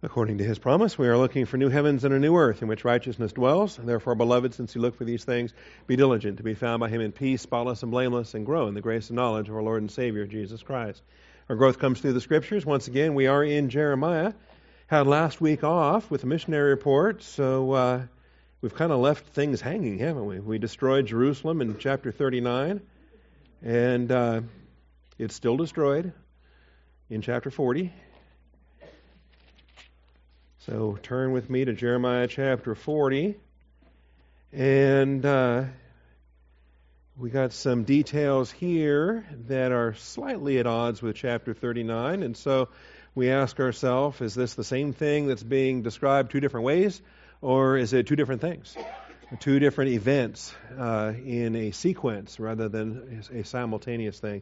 According to his promise, we are looking for new heavens and a new earth in which righteousness dwells. Therefore, beloved, since you look for these things, be diligent to be found by him in peace, spotless and blameless, and grow in the grace and knowledge of our Lord and Savior, Jesus Christ. Our growth comes through the scriptures. Once again, we are in Jeremiah. Had last week off with the missionary report, so uh, we've kind of left things hanging, haven't we? We destroyed Jerusalem in chapter 39, and uh, it's still destroyed in chapter 40. So turn with me to Jeremiah chapter 40. And uh, we got some details here that are slightly at odds with chapter 39. And so we ask ourselves is this the same thing that's being described two different ways? Or is it two different things? Two different events uh, in a sequence rather than a simultaneous thing.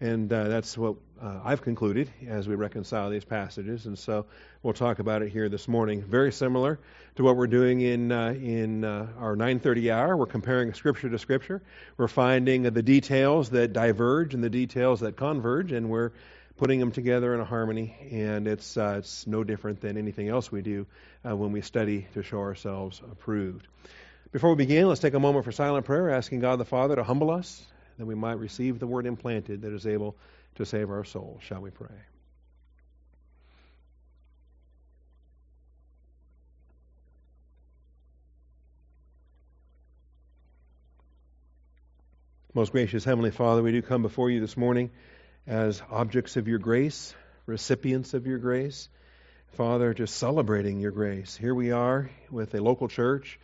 And uh, that's what uh, I've concluded as we reconcile these passages. And so we'll talk about it here this morning. Very similar to what we're doing in, uh, in uh, our 930 hour. We're comparing Scripture to Scripture. We're finding the details that diverge and the details that converge, and we're putting them together in a harmony. And it's, uh, it's no different than anything else we do uh, when we study to show ourselves approved. Before we begin, let's take a moment for silent prayer, asking God the Father to humble us that we might receive the word implanted that is able to save our souls. Shall we pray? Most gracious Heavenly Father, we do come before you this morning as objects of your grace, recipients of your grace. Father, just celebrating your grace. Here we are with a local church,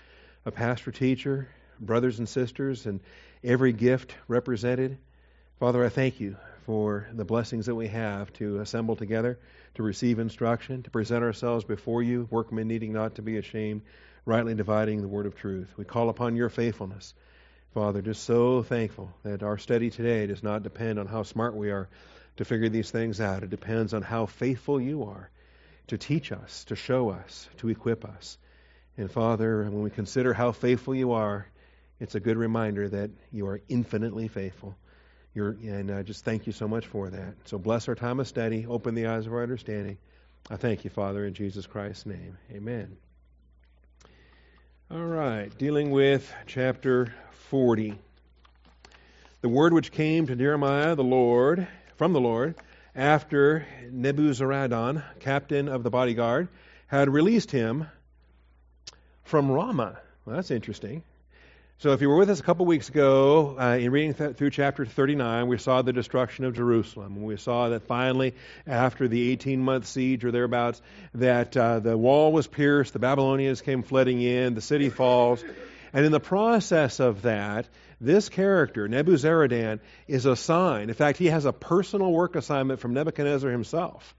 a pastor teacher, brothers and sisters, and every gift represented. Father, I thank you for the blessings that we have to assemble together, to receive instruction, to present ourselves before you, workmen needing not to be ashamed, rightly dividing the word of truth. We call upon your faithfulness. Father, just so thankful that our study today does not depend on how smart we are to figure these things out. It depends on how faithful you are to teach us, to show us, to equip us. And Father, when we consider how faithful you are, it's a good reminder that you are infinitely faithful. You're, and I just thank you so much for that. So bless our time of study. Open the eyes of our understanding. I thank you, Father, in Jesus Christ's name. Amen. All right, dealing with chapter 40. The word which came to Jeremiah the Lord, from the Lord, after Nebuzaradan, captain of the bodyguard, had released him from Ramah. Well, that's interesting. So, if you were with us a couple weeks ago, uh, in reading th- through chapter 39, we saw the destruction of Jerusalem. We saw that finally, after the 18 month siege or thereabouts, that uh, the wall was pierced, the Babylonians came flooding in, the city falls. And in the process of that, this character, Nebuzaradan, is assigned. In fact, he has a personal work assignment from Nebuchadnezzar himself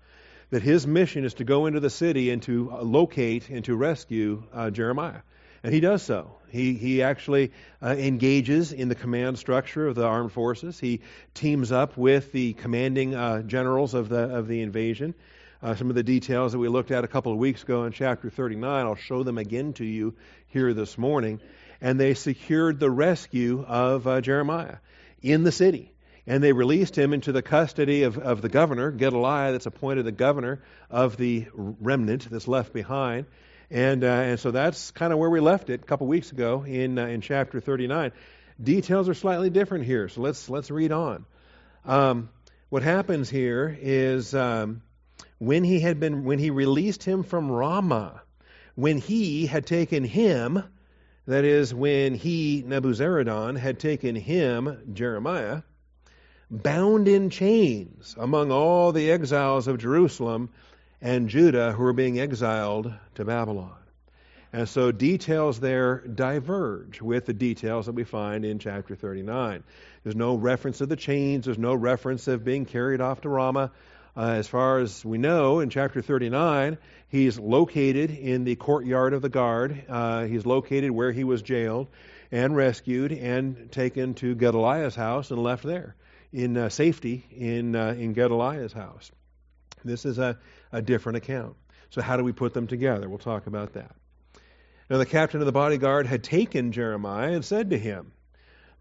that his mission is to go into the city and to locate and to rescue uh, Jeremiah. And he does so. He, he actually uh, engages in the command structure of the armed forces. He teams up with the commanding uh, generals of the, of the invasion. Uh, some of the details that we looked at a couple of weeks ago in chapter 39, I'll show them again to you here this morning. And they secured the rescue of uh, Jeremiah in the city and they released him into the custody of, of the governor, Gedaliah, that's appointed the governor of the remnant that's left behind. And, uh, and so that's kind of where we left it a couple weeks ago in, uh, in chapter 39. Details are slightly different here, so let's, let's read on. Um, what happens here is um, when he had been when he released him from Ramah, when he had taken him, that is, when he Nebuzaradan had taken him Jeremiah, bound in chains among all the exiles of Jerusalem and Judah who are being exiled to Babylon. And so details there diverge with the details that we find in chapter 39. There's no reference of the chains, there's no reference of being carried off to Ramah. Uh, as far as we know, in chapter 39, he's located in the courtyard of the guard. Uh, he's located where he was jailed and rescued and taken to Gedaliah's house and left there in uh, safety in, uh, in Gedaliah's house. This is a, a different account. So, how do we put them together? We'll talk about that. Now, the captain of the bodyguard had taken Jeremiah and said to him,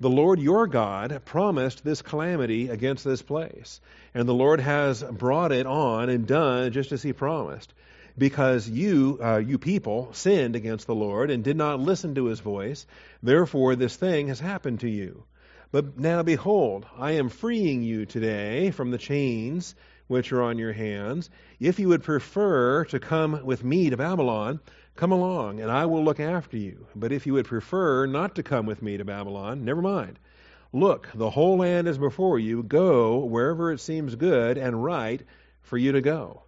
The Lord your God promised this calamity against this place, and the Lord has brought it on and done just as he promised. because you, uh, you people, sinned against the Lord and did not listen to his voice. Therefore, this thing has happened to you. But now, behold, I am freeing you today from the chains which are on your hands. If you would prefer to come with me to Babylon, come along, and I will look after you. But if you would prefer not to come with me to Babylon, never mind. Look, the whole land is before you. Go wherever it seems good and right for you to go.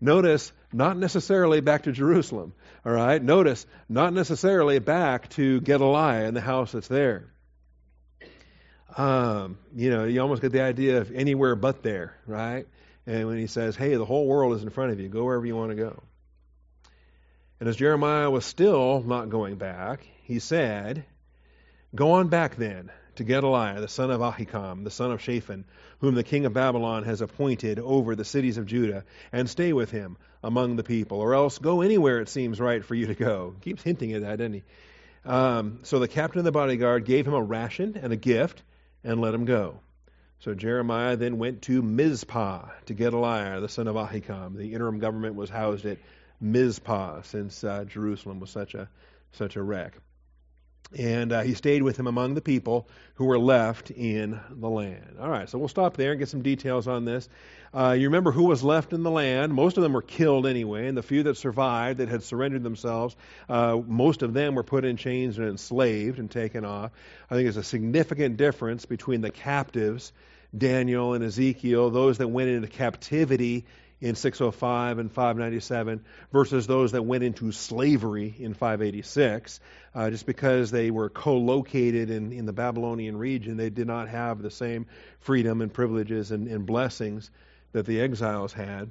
Notice, not necessarily back to Jerusalem. All right? Notice, not necessarily back to Gedaliah and the house that's there. Um, you know, you almost get the idea of anywhere but there, right? And when he says, hey, the whole world is in front of you, go wherever you want to go. And as Jeremiah was still not going back, he said, Go on back then to Gedaliah, the son of Ahikam, the son of Shaphan, whom the king of Babylon has appointed over the cities of Judah, and stay with him among the people, or else go anywhere it seems right for you to go. He Keeps hinting at that, doesn't he? Um, so the captain of the bodyguard gave him a ration and a gift and let him go. So Jeremiah then went to Mizpah to Gedaliah, the son of Ahikam. The interim government was housed at Mizpah since uh, Jerusalem was such a such a wreck. And uh, he stayed with him among the people who were left in the land. All right, so we'll stop there and get some details on this. Uh, you remember who was left in the land. Most of them were killed anyway, and the few that survived, that had surrendered themselves, uh, most of them were put in chains and enslaved and taken off. I think there's a significant difference between the captives, Daniel and Ezekiel, those that went into captivity in 605 and 597 versus those that went into slavery in 586. Uh, just because they were co located in, in the Babylonian region, they did not have the same freedom and privileges and, and blessings that the exiles had.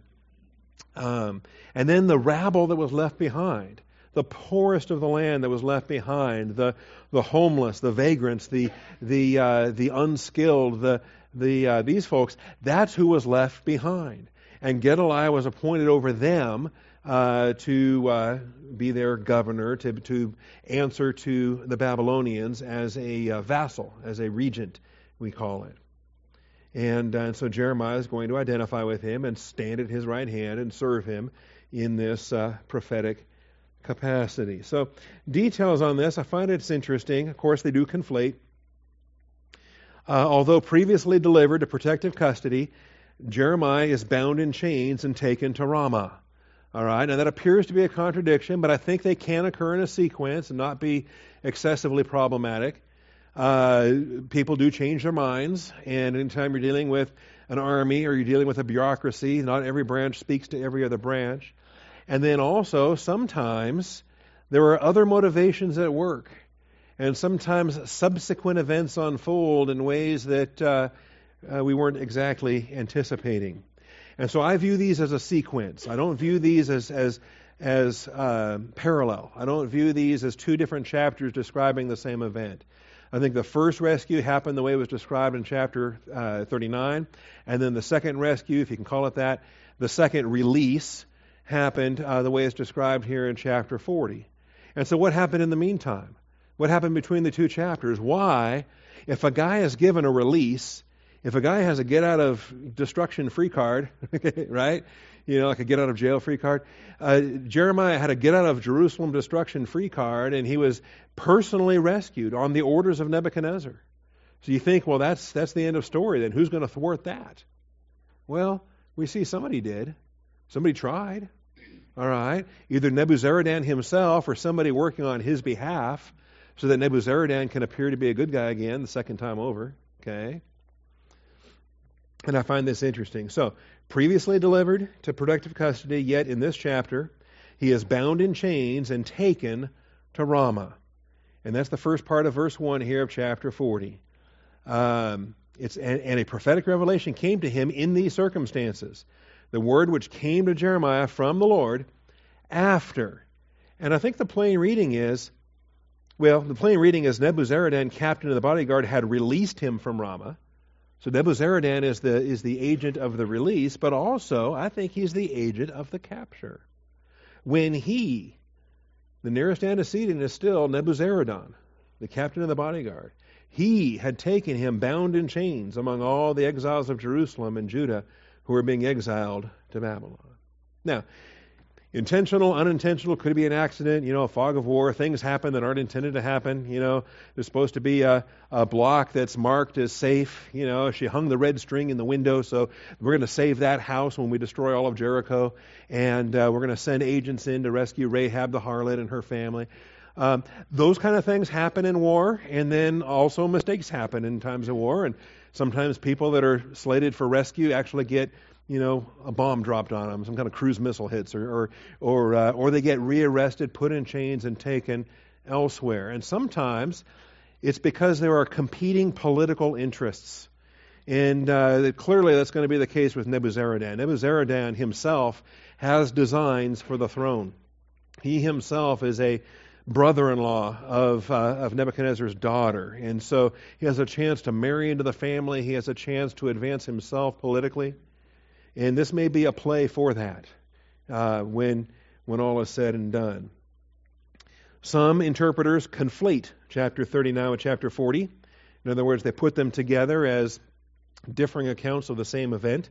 Um, and then the rabble that was left behind. The poorest of the land that was left behind, the the homeless, the vagrants, the the uh, the unskilled, the the uh, these folks. That's who was left behind and Gedaliah was appointed over them uh, to uh, be their governor, to, to answer to the Babylonians as a uh, vassal, as a regent, we call it. And, uh, and, so Jeremiah is going to identify with him and stand at his right hand and serve him in this uh, prophetic capacity. So, details on this, I find it's interesting. Of course, they do conflate. Uh, although previously delivered to protective custody, Jeremiah is bound in chains and taken to Ramah. All right, now that appears to be a contradiction, but I think they can occur in a sequence and not be excessively problematic. Uh, people do change their minds, and anytime you're dealing with an army or you're dealing with a bureaucracy, not every branch speaks to every other branch. And then also, sometimes there are other motivations at work, and sometimes subsequent events unfold in ways that. Uh, uh, we weren't exactly anticipating. And so I view these as a sequence. I don't view these as, as, as uh, parallel. I don't view these as two different chapters describing the same event. I think the first rescue happened the way it was described in chapter uh, 39, and then the second rescue, if you can call it that, the second release happened uh, the way it's described here in chapter 40. And so, what happened in the meantime? What happened between the two chapters? Why, if a guy is given a release, if a guy has a get out of destruction free card, right? You know, like a get out of jail free card. Uh, Jeremiah had a get out of Jerusalem destruction free card, and he was personally rescued on the orders of Nebuchadnezzar. So you think, well, that's that's the end of story. Then who's going to thwart that? Well, we see somebody did. Somebody tried. All right, either Nebuzaradan himself or somebody working on his behalf, so that Nebuzaradan can appear to be a good guy again the second time over. Okay. And I find this interesting. So, previously delivered to protective custody, yet in this chapter, he is bound in chains and taken to Ramah. And that's the first part of verse 1 here of chapter 40. Um, it's, and, and a prophetic revelation came to him in these circumstances. The word which came to Jeremiah from the Lord after. And I think the plain reading is well, the plain reading is Nebuzaradan, captain of the bodyguard, had released him from Ramah. So Nebuzaradan is the, is the agent of the release, but also I think he's the agent of the capture. When he, the nearest antecedent is still Nebuzaradan, the captain of the bodyguard. He had taken him bound in chains among all the exiles of Jerusalem and Judah who were being exiled to Babylon. Now, intentional, unintentional, could be an accident, you know, a fog of war, things happen that aren't intended to happen, you know. There's supposed to be a, a block that's marked as safe, you know, she hung the red string in the window, so we're going to save that house when we destroy all of Jericho, and uh, we're going to send agents in to rescue Rahab the harlot and her family. Um, those kind of things happen in war, and then also mistakes happen in times of war, and sometimes people that are slated for rescue actually get you know, a bomb dropped on them, some kind of cruise missile hits, or or or, uh, or they get rearrested, put in chains, and taken elsewhere. And sometimes it's because there are competing political interests. And uh, clearly that's going to be the case with Nebuzaradan. Nebuzaradan himself has designs for the throne. He himself is a brother-in-law of, uh, of Nebuchadnezzar's daughter. And so he has a chance to marry into the family. He has a chance to advance himself politically. And this may be a play for that uh, when, when all is said and done. Some interpreters conflate chapter 39 with chapter 40. In other words, they put them together as differing accounts of the same event.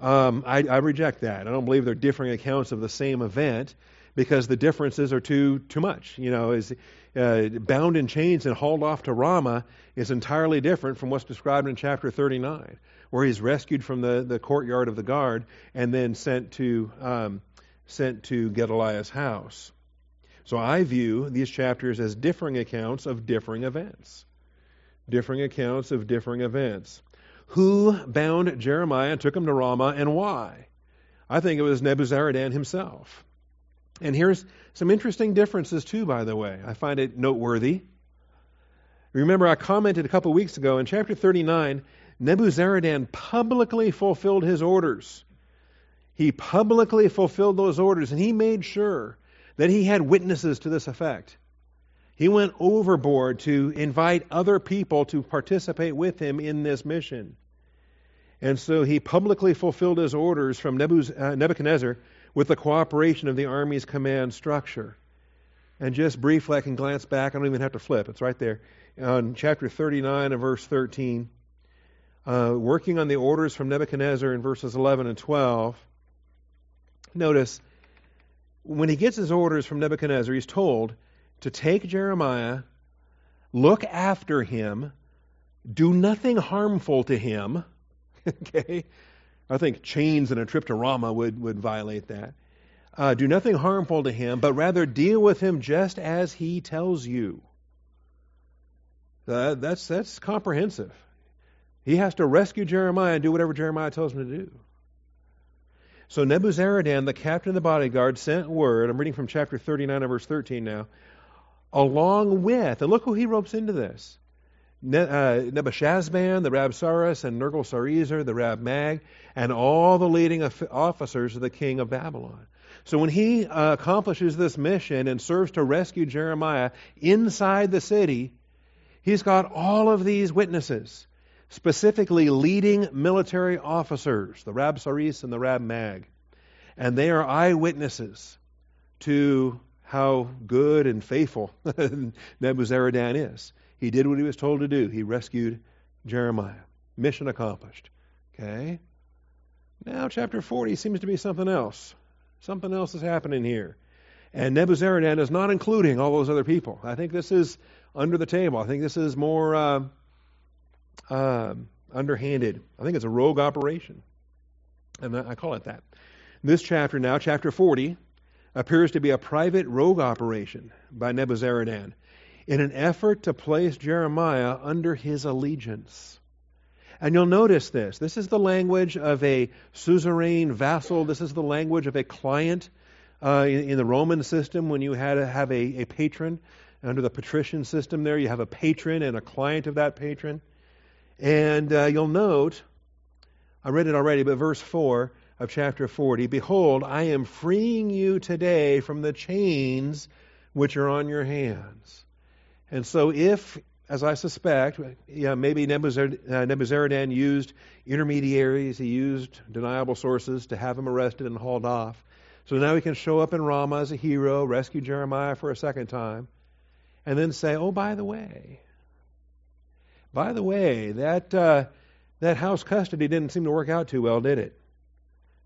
Um, I, I, reject that. I don't believe they're differing accounts of the same event because the differences are too too much. You know, is uh, bound in chains and hauled off to Ramah is entirely different from what's described in chapter 39 where he's rescued from the, the courtyard of the guard and then sent to um, sent to Gedaliah's house. So I view these chapters as differing accounts of differing events. Differing accounts of differing events. Who bound Jeremiah took him to Ramah and why? I think it was Nebuzaradan himself. And here's some interesting differences, too, by the way. I find it noteworthy. Remember, I commented a couple weeks ago in chapter 39 Nebuzaradan publicly fulfilled his orders. He publicly fulfilled those orders, and he made sure that he had witnesses to this effect. He went overboard to invite other people to participate with him in this mission. And so he publicly fulfilled his orders from uh, Nebuchadnezzar with the cooperation of the army's command structure. And just briefly, I can glance back. I don't even have to flip, it's right there. On chapter 39 and verse 13 uh, working on the orders from Nebuchadnezzar in verses 11 and 12, notice when he gets his orders from Nebuchadnezzar, he's told to take Jeremiah, look after him, do nothing harmful to him. okay? I think chains and a trip to Ramah would, would violate that. Uh, do nothing harmful to him, but rather deal with him just as he tells you. That's, that's comprehensive. He has to rescue Jeremiah and do whatever Jeremiah tells him to do. So Nebuzaradan, the captain of the bodyguard, sent word. I'm reading from chapter 39 and verse 13 now. Along with, and look who he ropes into this. Ne, uh, Nebushazban, the Rabsaris, and Nergal-Sharezer, the Rab Mag, and all the leading officers of the king of Babylon. So when he uh, accomplishes this mission and serves to rescue Jeremiah inside the city, he's got all of these witnesses specifically leading military officers, the Rab Saris and the Rab Mag. And they are eyewitnesses to how good and faithful Nebuzaradan is. He did what he was told to do. He rescued Jeremiah. Mission accomplished. Okay? Now, chapter 40 seems to be something else. Something else is happening here. And Nebuzaradan is not including all those other people. I think this is under the table. I think this is more. Uh, uh, underhanded. I think it's a rogue operation. And I call it that. This chapter now, chapter 40, appears to be a private rogue operation by Nebuzaradan in an effort to place Jeremiah under his allegiance. And you'll notice this. This is the language of a suzerain vassal. This is the language of a client uh, in, in, the Roman system when you had to have a, a patron. Under the patrician system, there, you have a patron and a client of that patron. And uh, you'll note, I read it already, but verse 4 of chapter 40 Behold, I am freeing you today from the chains which are on your hands. And so, if, as I suspect, yeah, maybe Nebuzaradan uh, used intermediaries, he used deniable sources to have him arrested and hauled off. So now he can show up in Ramah as a hero, rescue Jeremiah for a second time, and then say, oh, by the way, by the way, that, uh, that house custody didn't seem to work out too well, did it?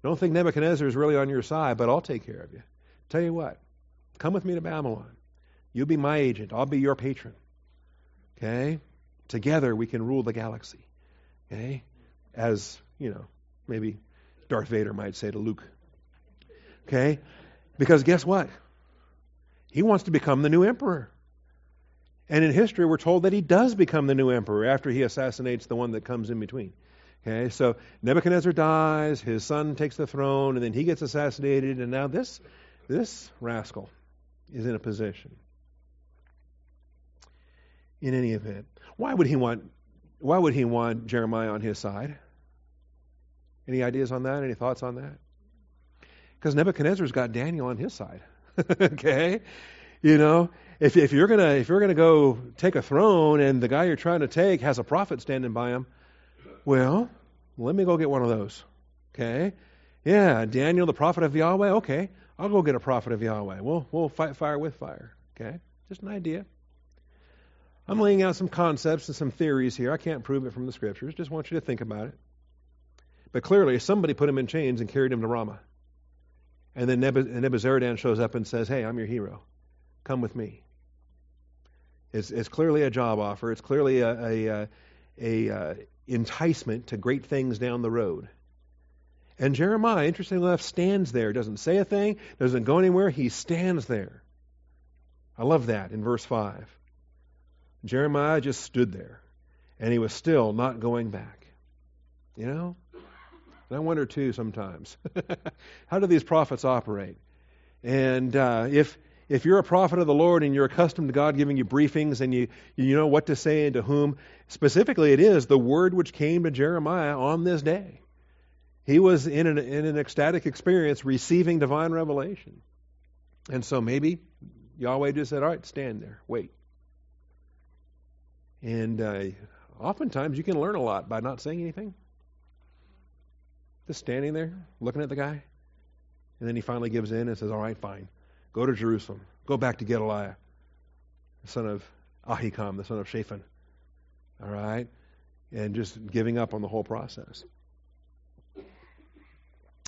Don't think Nebuchadnezzar is really on your side, but I'll take care of you. Tell you what, come with me to Babylon. You'll be my agent. I'll be your patron. Okay? Together we can rule the galaxy. Okay? As, you know, maybe Darth Vader might say to Luke. Okay? Because guess what? He wants to become the new emperor. And in history, we're told that he does become the new emperor after he assassinates the one that comes in between. Okay, so Nebuchadnezzar dies, his son takes the throne, and then he gets assassinated, and now this this rascal is in a position. In any event, why would he want why would he want Jeremiah on his side? Any ideas on that? Any thoughts on that? Because Nebuchadnezzar's got Daniel on his side. okay? You know, if, if you're gonna if you're gonna go take a throne and the guy you're trying to take has a prophet standing by him, well, let me go get one of those. Okay? Yeah, Daniel, the prophet of Yahweh. Okay, I'll go get a prophet of Yahweh. We'll we'll fight fire with fire. Okay, just an idea. I'm laying out some concepts and some theories here. I can't prove it from the scriptures. Just want you to think about it. But clearly, somebody put him in chains and carried him to Ramah. And then Nebuzaradan shows up and says, Hey, I'm your hero. Come with me. It's, it's clearly a job offer. It's clearly a, a, a, a uh, enticement to great things down the road. And Jeremiah, interestingly enough, stands there, doesn't say a thing, doesn't go anywhere. He stands there. I love that in verse 5. Jeremiah just stood there, and he was still not going back. You know? And I wonder too sometimes, how do these prophets operate? And uh, if if you're a prophet of the Lord and you're accustomed to God giving you briefings and you you know what to say and to whom, specifically it is the word which came to Jeremiah on this day. He was in an in an ecstatic experience receiving divine revelation. And so maybe Yahweh just said, "All right, stand there, wait." And uh, oftentimes you can learn a lot by not saying anything. Just standing there, looking at the guy. And then he finally gives in and says, All right, fine. Go to Jerusalem. Go back to Gedaliah, the son of Ahikam, the son of Shaphan. All right? And just giving up on the whole process.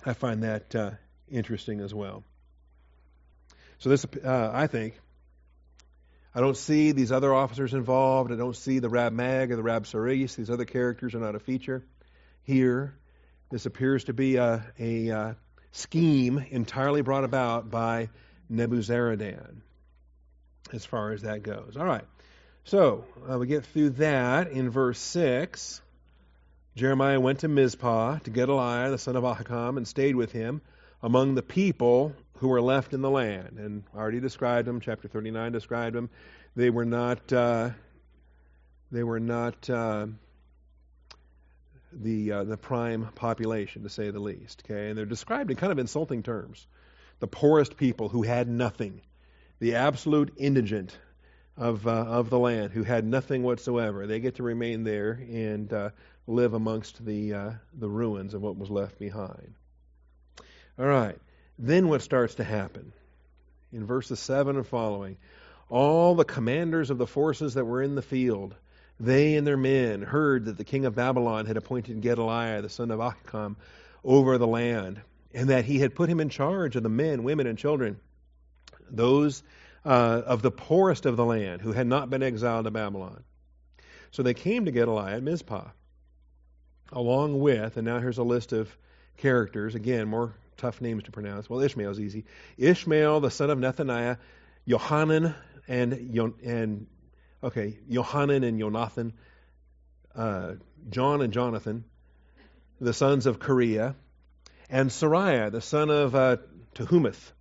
I find that uh, interesting as well. So, this, uh, I think, I don't see these other officers involved. I don't see the Rab Mag or the Rab Saris. These other characters are not a feature here. This appears to be a, a, a uh, scheme entirely brought about by Nebuzaradan, as far as that goes. All right. So uh, we get through that in verse 6. Jeremiah went to Mizpah to Gedaliah, the son of Ahikam, and stayed with him among the people who were left in the land. And I already described them. Chapter 39 described them. They were not. Uh, they were not. Uh, the uh, the prime population, to say the least. Okay, and they're described in kind of insulting terms. The poorest people who had nothing, the absolute indigent of uh, of the land who had nothing whatsoever. They get to remain there and uh, live amongst the uh, the ruins of what was left behind. All right. Then what starts to happen? In verses 7 and following, all the commanders of the forces that were in the field they and their men heard that the king of Babylon had appointed Gedaliah, the son of Ahikam, over the land, and that he had put him in charge of the men, women, and children, those uh, of the poorest of the land who had not been exiled to Babylon. So they came to Gedaliah at Mizpah, along with, and now here's a list of characters, again, more tough names to pronounce. Well, Ishmael's easy. Ishmael, the son of Nethaniah, Johanan, and, and Okay, Johanan and Jonathan, uh, John and Jonathan, the sons of Kareah, and Seraiah, the son of uh, Tehumeth,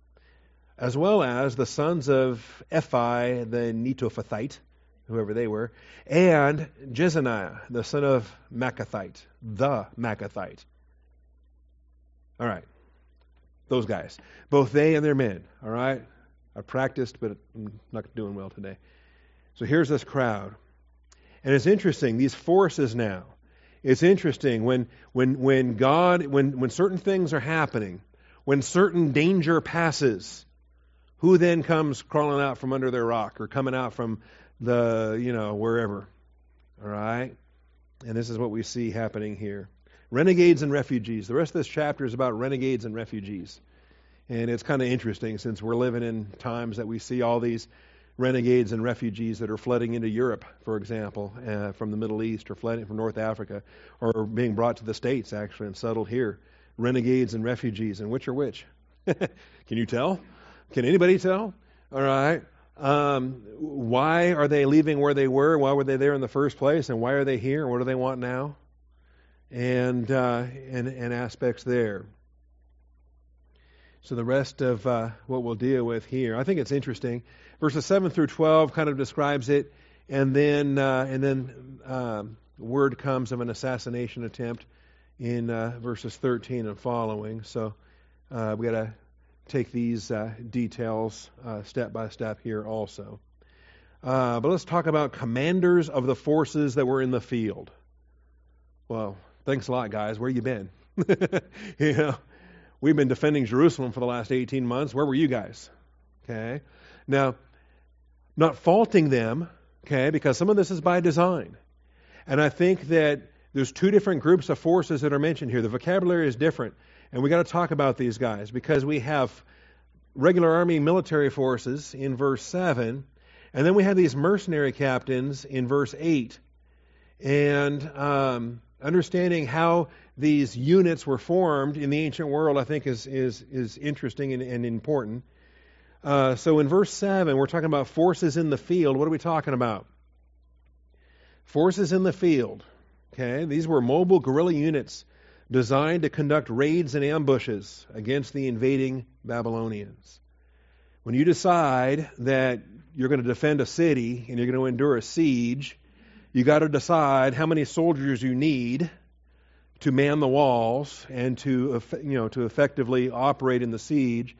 as well as the sons of Ephi, the Netophathite, whoever they were, and Jezaniah, the son of Maacathite, the Maacathite. All right, those guys. Both they and their men, all right? I practiced, but I'm not doing well today. So here's this crowd. And it's interesting, these forces now. It's interesting when when when God when when certain things are happening, when certain danger passes, who then comes crawling out from under their rock or coming out from the, you know, wherever. All right? And this is what we see happening here. Renegades and refugees. The rest of this chapter is about renegades and refugees. And it's kind of interesting since we're living in times that we see all these renegades and refugees that are flooding into Europe, for example, uh, from the Middle East or flooding from North Africa, or being brought to the States actually and settled here. Renegades and refugees, and which are which? Can you tell? Can anybody tell? All right. Um, why are they leaving where they were? Why were they there in the first place? And why are they here? What do they want now? And uh, and, and aspects there. So the rest of uh, what we'll deal with here, I think it's interesting. Verses seven through twelve kind of describes it, and then uh, and then um, word comes of an assassination attempt in uh, verses thirteen and following. So uh, we got to take these uh, details uh, step by step here also. but let's talk about commanders of the forces that were in the field. Well, thanks a lot, guys. Where you been? you know, We've been defending Jerusalem for the last 18 months. Where were you guys? Okay. Now, not faulting them, okay, because some of this is by design. And I think that there's two different groups of forces that are mentioned here. The vocabulary is different. And we got to talk about these guys because we have regular army military forces in verse 7, and then we have these mercenary captains in verse 8. And um, understanding how these units were formed in the ancient world, I think, is, is, is interesting and, and important. Uh, so in verse 7, we're talking about forces in the field. What are we talking about? Forces in the field. Okay, these were mobile guerrilla units designed to conduct raids and ambushes against the invading Babylonians. When you decide that you're going to defend a city and you're going to endure a siege, you got to decide how many soldiers you need to man the walls and to you know to effectively operate in the siege.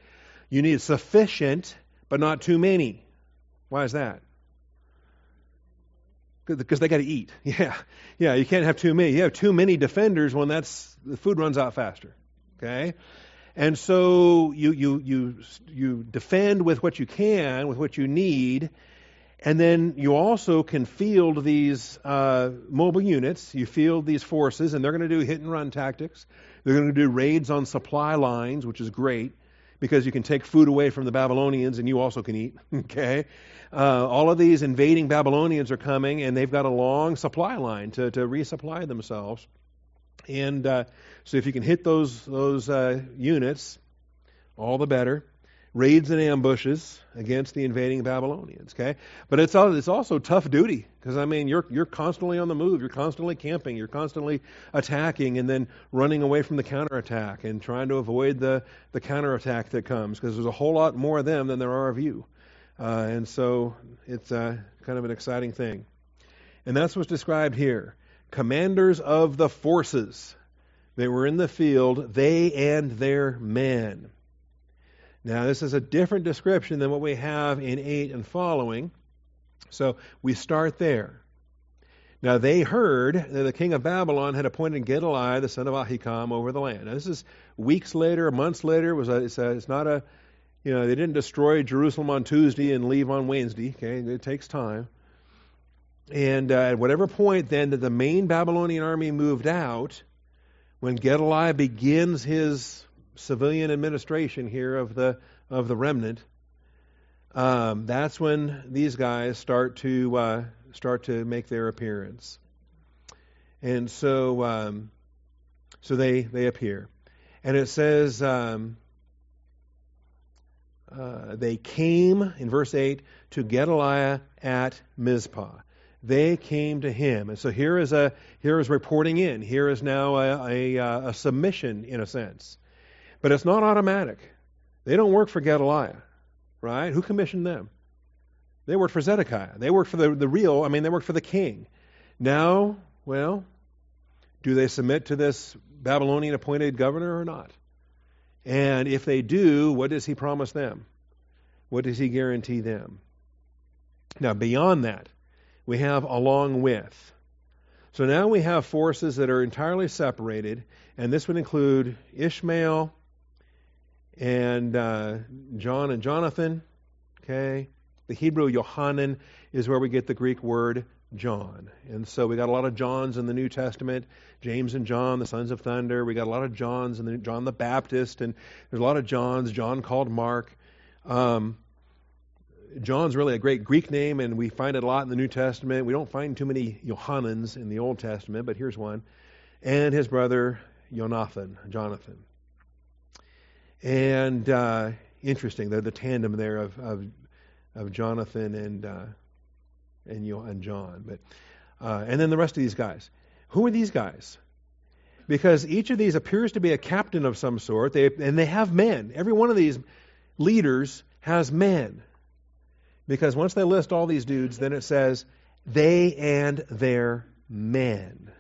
You need sufficient, but not too many. Why is that? Because they got to eat. Yeah, yeah. You can't have too many. You have too many defenders when that's the food runs out faster. Okay, and so you you you you defend with what you can, with what you need, and then you also can field these uh, mobile units. You field these forces, and they're going to do hit and run tactics. They're going to do raids on supply lines, which is great because you can take food away from the Babylonians and you also can eat. Okay? Uh, all of these invading Babylonians are coming, and they've got a long supply line to, to resupply themselves. And uh, so if you can hit those, those uh, units, all the better raids and ambushes against the invading Babylonians. Okay, but it's it's also tough duty because I mean you're you're constantly on the move, you're constantly camping, you're constantly attacking, and then running away from the counterattack and trying to avoid the the counterattack that comes because there's a whole lot more of them than there are of you, uh, and so it's uh, kind of an exciting thing, and that's what's described here. Commanders of the forces. They were in the field, they and their men. Now, this is a different description than what we have in 8 and following. So we start there. Now, they heard that the king of Babylon had appointed Gedaliah, the son of Ahikam, over the land. Now, this is weeks later, months later. It was a, it's, a, it's not a, you know, they didn't destroy Jerusalem on Tuesday and leave on Wednesday. Okay, it takes time. And uh, at whatever point then that the main Babylonian army moved out, when Gedaliah begins his civilian administration here of the of the remnant, um, that's when these guys start to uh, start to make their appearance, and so um, so they they appear, and it says um, uh, they came in verse eight to Gedaliah at Mizpah. They came to him, and so here is a here is reporting in. Here is now a, a, uh, a submission in a sense. But it's not automatic. They don't work for Gedaliah, right? Who commissioned them? They worked for Zedekiah. They worked for the, the real, I mean, they worked for the king. Now, well, do they submit to this Babylonian appointed governor or not? And if they do, what does he promise them? What does he guarantee them? Now, beyond that, we have along with. So now we have forces that are entirely separated, and this would include Ishmael and uh, John and Jonathan. Okay, the Hebrew Yohanan is where we get the Greek word John. And so we got a lot of Johns in the New Testament. James and John, the sons of thunder. We got a lot of Johns and John the Baptist, and there's a lot of Johns. John called Mark. Um, John's really a great Greek name, and we find it a lot in the New Testament. We don't find too many Johanans in the Old Testament, but here's one. And his brother Jonathan, Jonathan. And uh, interesting, the, the tandem there of, of, of Jonathan and uh, and, and John. But uh, and then the rest of these guys. Who are these guys? Because each of these appears to be a captain of some sort, they, and they have men. Every one of these leaders has men. Because once they list all these dudes, then it says, they and their men.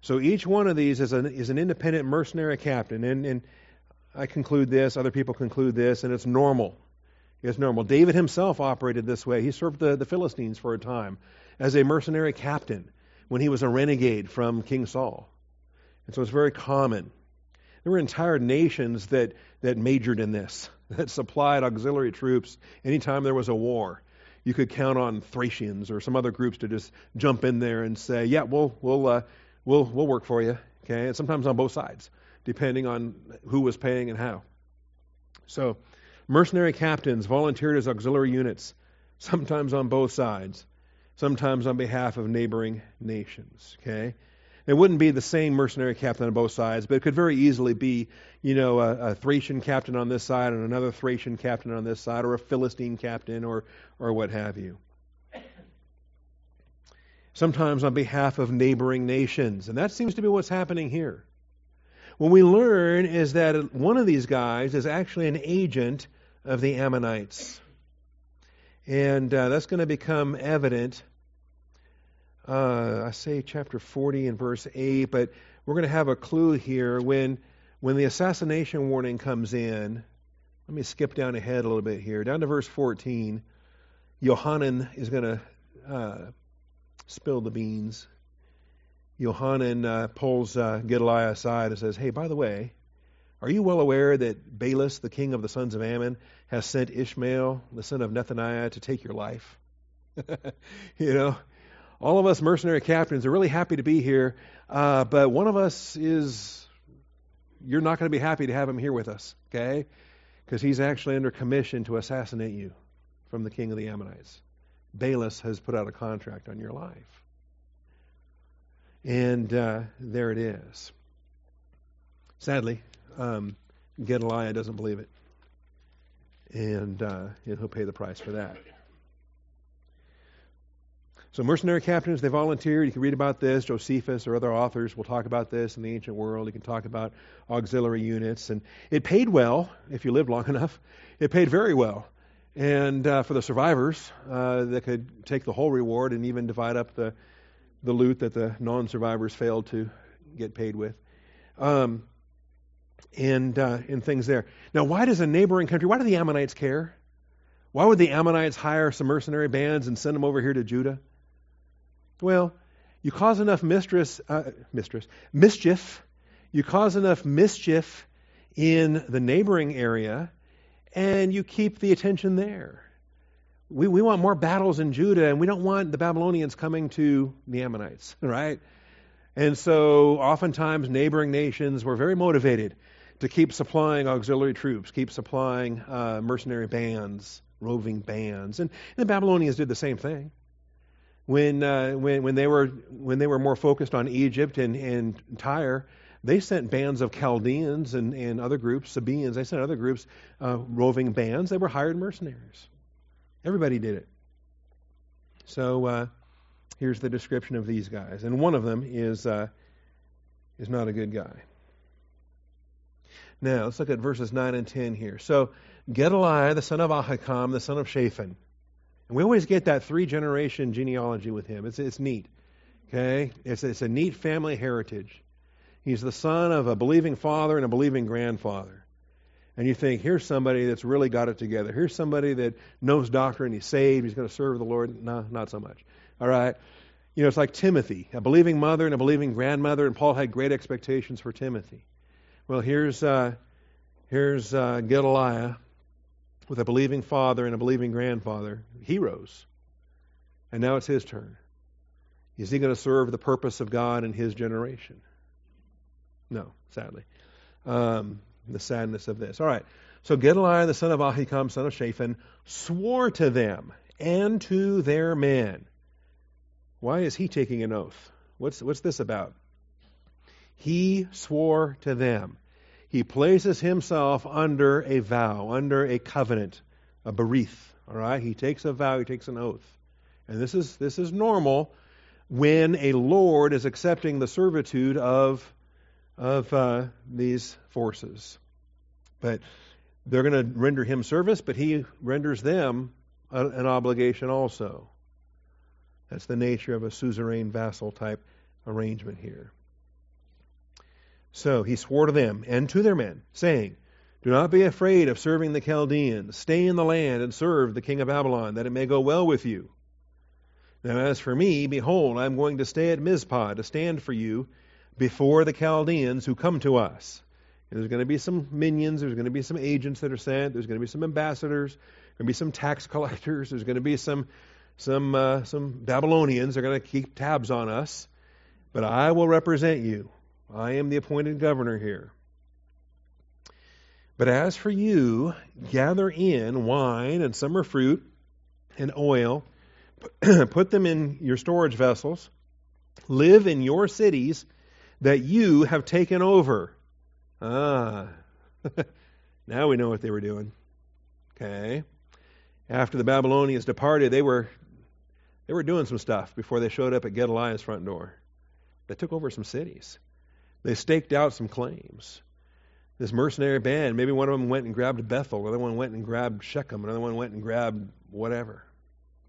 So each one of these is an, is an independent mercenary captain. And, and I conclude this, other people conclude this, and it's normal. It's normal. David himself operated this way. He served the, the Philistines for a time as a mercenary captain when he was a renegade from King Saul. And so it's very common. There were entire nations that, that majored in this, that supplied auxiliary troops anytime there was a war. You could count on Thracians or some other groups to just jump in there and say, "Yeah, we'll we'll uh, we'll we'll work for you." Okay, and sometimes on both sides, depending on who was paying and how. So, mercenary captains volunteered as auxiliary units, sometimes on both sides, sometimes on behalf of neighboring nations. Okay, it wouldn't be the same mercenary captain on both sides, but it could very easily be, you know, a, a, Thracian captain on this side and another Thracian captain on this side, or a Philistine captain, or or what have you. Sometimes on behalf of neighboring nations, and that seems to be what's happening here. What we learn is that one of these guys is actually an agent of the Ammonites, and uh, that's going to become evident uh, I say chapter 40 and verse 8, but we're going to have a clue here when when the assassination warning comes in. Let me skip down ahead a little bit here. Down to verse 14. Johanan is going to uh, spill the beans. Johanan uh, pulls uh, Gedaliah aside and says, Hey, by the way, are you well aware that Baalis, the king of the sons of Ammon, has sent Ishmael, the son of Nethaniah, to take your life? you know, all of us mercenary captains are really happy to be here, uh, but one of us is, you're not going to be happy to have him here with us, okay? Because he's actually under commission to assassinate you from the king of the Ammonites. Baalis has put out a contract on your life. And uh, there it is. Sadly, um, Gedaliah doesn't believe it. And, uh, and he'll pay the price for that. So, mercenary captains, they volunteered. You can read about this. Josephus or other authors will talk about this in the ancient world. You can talk about auxiliary units. And it paid well if you lived long enough. It paid very well. And uh, for the survivors, uh, they could take the whole reward and even divide up the, the loot that the non survivors failed to get paid with. Um, and, uh, and things there. Now, why does a neighboring country, why do the Ammonites care? Why would the Ammonites hire some mercenary bands and send them over here to Judah? Well, you cause enough mistress, uh, mistress, mischief, you cause enough mischief in the neighboring area, and you keep the attention there. We, we want more battles in Judah, and we don't want the Babylonians coming to the Ammonites, right? And so, oftentimes, neighboring nations were very motivated to keep supplying auxiliary troops, keep supplying uh, mercenary bands, roving bands. And, and the Babylonians did the same thing when, uh, when, when, they were, when they were more focused on Egypt and, and Tyre, they sent bands of Chaldeans and, and other groups, Sabaeans, they sent other groups, uh, roving bands. They were hired mercenaries. Everybody did it. So uh, here's the description of these guys. And one of them is, uh, is not a good guy. Now, let's look at verses 9 and 10 here. So, Gedaliah, the son of Ahikam, the son of Shaphan, and we always get that three generation genealogy with him. It's, it's neat. Okay? It's, it's a neat family heritage. He's the son of a believing father and a believing grandfather. And you think, here's somebody that's really got it together. Here's somebody that knows doctrine, he's saved, he's going to serve the Lord. No, not so much. All right? You know, it's like Timothy, a believing mother and a believing grandmother, and Paul had great expectations for Timothy. Well, here's, uh, here's uh, Gedaliah, with a believing father and a believing grandfather, heroes. And now it's his turn. Is he going to serve the purpose of God in his generation? No, sadly. Um, the sadness of this. All right. So Gedaliah, the son of Ahikam, son of Shaphan, swore to them and to their men. Why is he taking an oath? What's, what's this about? He swore to them. He places himself under a vow, under a covenant, a berith. All right? He takes a vow, he takes an oath. And this is, this is normal when a lord is accepting the servitude of, of uh, these forces. But they're going to render him service, but he renders them a, an obligation also. That's the nature of a suzerain vassal type arrangement here. So he swore to them and to their men, saying, Do not be afraid of serving the Chaldeans. Stay in the land and serve the king of Babylon, that it may go well with you. Now, as for me, behold, I am going to stay at Mizpah to stand for you before the Chaldeans who come to us. And there's going to be some minions, there's going to be some agents that are sent, there's going to be some ambassadors, there's going to be some tax collectors, there's going to be some some uh, some Babylonians. They're going to keep tabs on us, but I will represent you. I am the appointed governor here. But as for you, gather in wine and summer fruit and oil put them in your storage vessels, live in your cities that you have taken over. Ah, now we know what they were doing. Okay. After the Babylonians departed, they were they were doing some stuff before they showed up at Gedaliah's front door. They took over some cities. They staked out some claims. This mercenary band, maybe one of them went and grabbed Bethel, another one went and grabbed Shechem, another one went and grabbed whatever.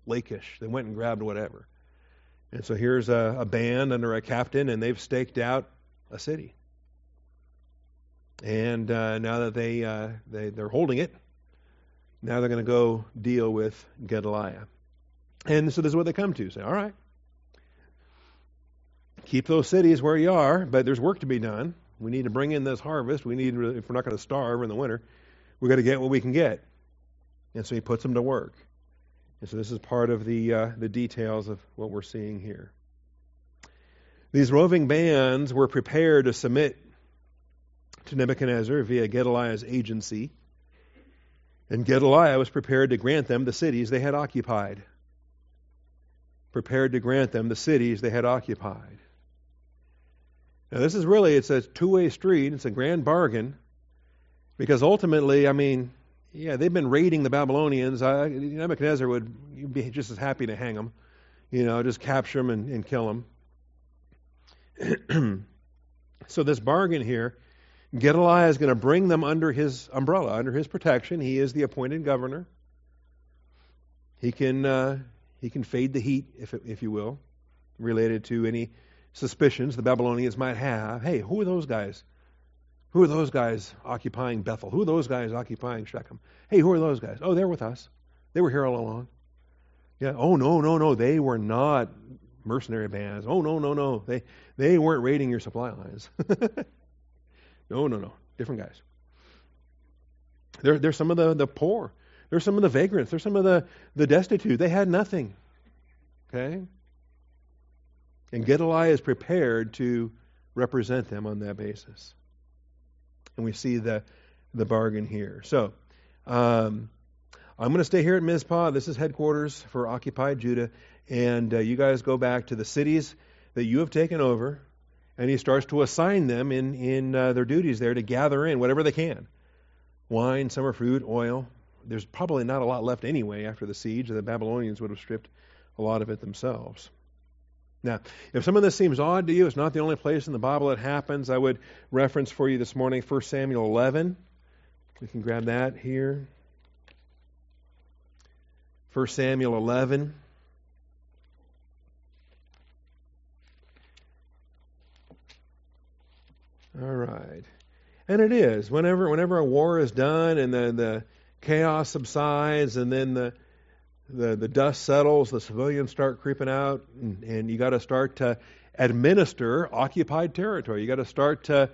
Lachish. They went and grabbed whatever. And so here's a, a band under a captain, and they've staked out a city. And uh, now that they, uh, they they're holding it, now they're going to go deal with Gedaliah. And so this is what they come to. Say, all right, keep those cities where you are, but there's work to be done. We need to bring in this harvest. We need, if we're not going to starve in the winter, we've got to get what we can get. And so he puts them to work. And so this is part of the, uh, the details of what we're seeing here. These roving bands were prepared to submit to Nebuchadnezzar via Gedaliah's agency. And Gedaliah was prepared to grant them the cities they had occupied. Prepared to grant them the cities they had occupied. Now this is really it's a two-way street. It's a grand bargain because ultimately, I mean, yeah, they've been raiding the Babylonians. I, Nebuchadnezzar would be just as happy to hang them, you know, just capture them and, and kill them. so this bargain here, Gedaliah is going to bring them under his umbrella, under his protection. He is the appointed governor. He can uh, he can fade the heat, if if you will, related to any suspicions the Babylonians might have. Hey, who are those guys? Who are those guys occupying Bethel? Who are those guys occupying Shechem? Hey, who are those guys? Oh, they're with us. They were here all along. Yeah. Oh no, no, no. They were not mercenary bands. Oh no, no, no. They they weren't raiding your supply lines. no, no, no. Different guys. They're, they're some of the, the poor. They're some of the vagrants. They're some of the, the destitute. They had nothing. Okay? And Gedaliah is prepared to represent them on that basis. And we see the, the bargain here. So, um, I'm going to stay here at Mizpah. This is headquarters for occupied Judah. And uh, you guys go back to the cities that you have taken over. And he starts to assign them in, in uh, their duties there to gather in whatever they can wine, summer fruit, oil. There's probably not a lot left anyway after the siege. The Babylonians would have stripped a lot of it themselves. Now, if some of this seems odd to you, it's not the only place in the Bible it happens. I would reference for you this morning 1 Samuel 11. We can grab that here. 1 Samuel 11. All right. And it is. Whenever whenever a war is done and the, the chaos subsides and then the the, the dust settles, the civilians start creeping out, and, and you got to start to administer occupied territory. You got to start to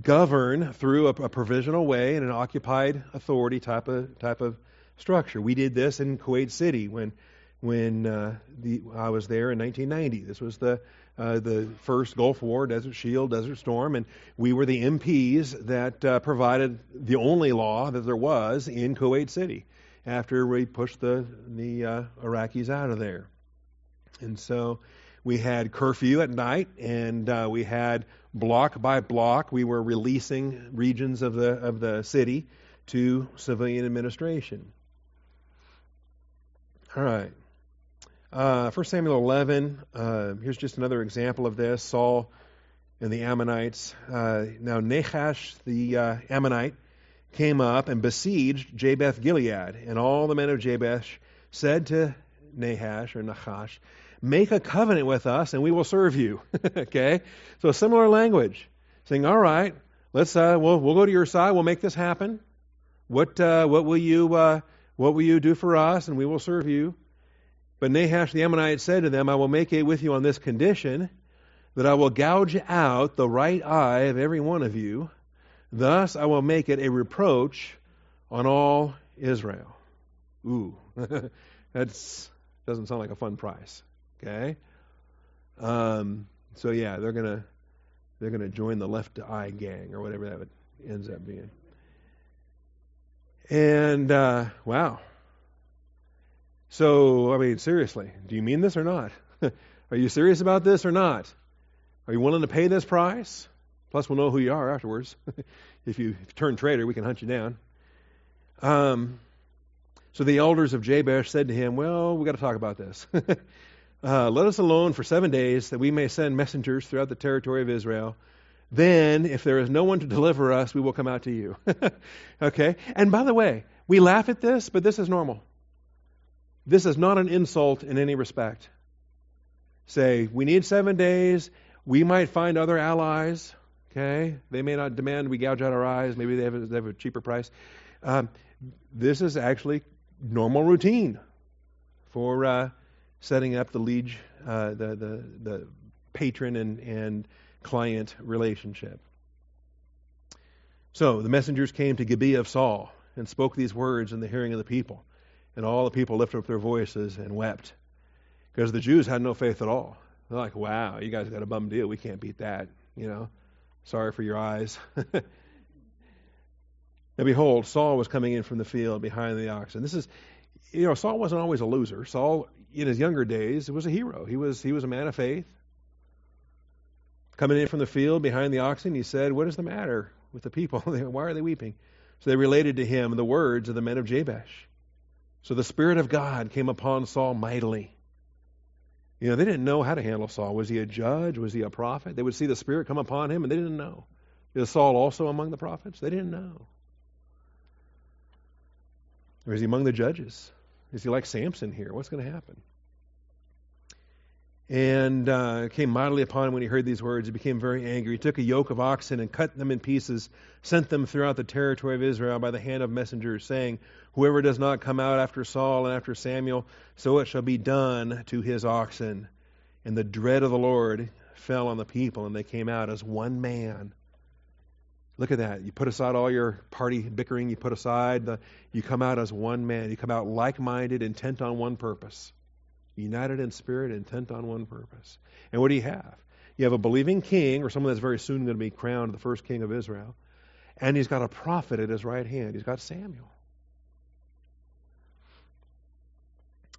govern through a, a, provisional way in an occupied authority type of type of structure. We did this in Kuwait City when when uh, the, I was there in 1990. This was the uh, the first Gulf War, Desert Shield, Desert Storm, and we were the MPs that uh, provided the only law that there was in Kuwait City after we pushed the the uh, Iraqis out of there. And so we had curfew at night, and uh, we had block by block. We were releasing regions of the of the city to civilian administration. All right. Uh, 1 Samuel 11, uh, here's just another example of this Saul and the Ammonites. Uh, now, Nahash the uh, Ammonite came up and besieged Jabesh Gilead, and all the men of Jabesh said to Nahash or Nahash, Make a covenant with us, and we will serve you. okay? So, similar language, saying, All right, let's, uh, we'll, we'll go to your side, we'll make this happen. What, uh, what, will you, what will you do for us, and we will serve you? But Nahash the Ammonite said to them, I will make it with you on this condition, that I will gouge out the right eye of every one of you. Thus I will make it a reproach on all Israel. Ooh, that doesn't sound like a fun price. Okay, um, so yeah, they're gonna they're gonna join the left eye gang or whatever that ends up being. And uh, wow, so, I mean, seriously, do you mean this or not? are you serious about this or not? Are you willing to pay this price? Plus, we'll know who you are afterwards. if, you, if, you, turn traitor, we can hunt you down. Um, so the elders of Jabesh said to him, Well, we've got to talk about this. uh, let us alone for seven days that we may send messengers throughout the territory of Israel. Then, if there is no one to deliver us, we will come out to you. okay? And by the way, we laugh at this, but this is normal. This is not an insult in any respect. Say, we need seven days. We might find other allies. Okay? They may not demand we gouge out our eyes. Maybe they have a, they have a cheaper price. Um, this is actually normal routine for uh, setting up the liege, uh, the, the, the patron and, and client relationship. So the messengers came to Gibeah of Saul and spoke these words in the hearing of the people. And all the people lifted up their voices and wept. Because the Jews had no faith at all. They're like, wow, you guys got a bum deal. We can't beat that. You know, sorry for your eyes. and behold, Saul was coming in from the field behind the oxen. This is, you know, Saul wasn't always a loser. Saul, in his younger days, was a hero. He was, he was a man of faith. Coming in from the field behind the oxen, he said, What is the matter with the people? Why are they weeping? So they related to him the words of the men of Jabesh. So the Spirit of God came upon Saul mightily. You know, they didn't know how to handle Saul. Was he a judge? Was he a prophet? They would see the Spirit come upon him, and they didn't know. Is Saul also among the prophets? They didn't know. Or is he among the judges? Is he like Samson here? What's going to happen? And uh, came mightily upon him when he heard these words. He became very angry. He took a yoke of oxen and cut them in pieces, sent them throughout the territory of Israel by the hand of messengers, saying, Whoever does not come out after Saul and after Samuel, so it shall be done to his oxen. And the dread of the Lord fell on the people, and they came out as one man. Look at that. You put aside all your party bickering, you put aside the, you come out as one man. You come out like minded, intent on one purpose united in spirit, intent on one purpose. And what do you have? You have a believing king, or someone that's very soon going to be crowned the first king of Israel, and he's got a prophet at his right hand. He's got Samuel.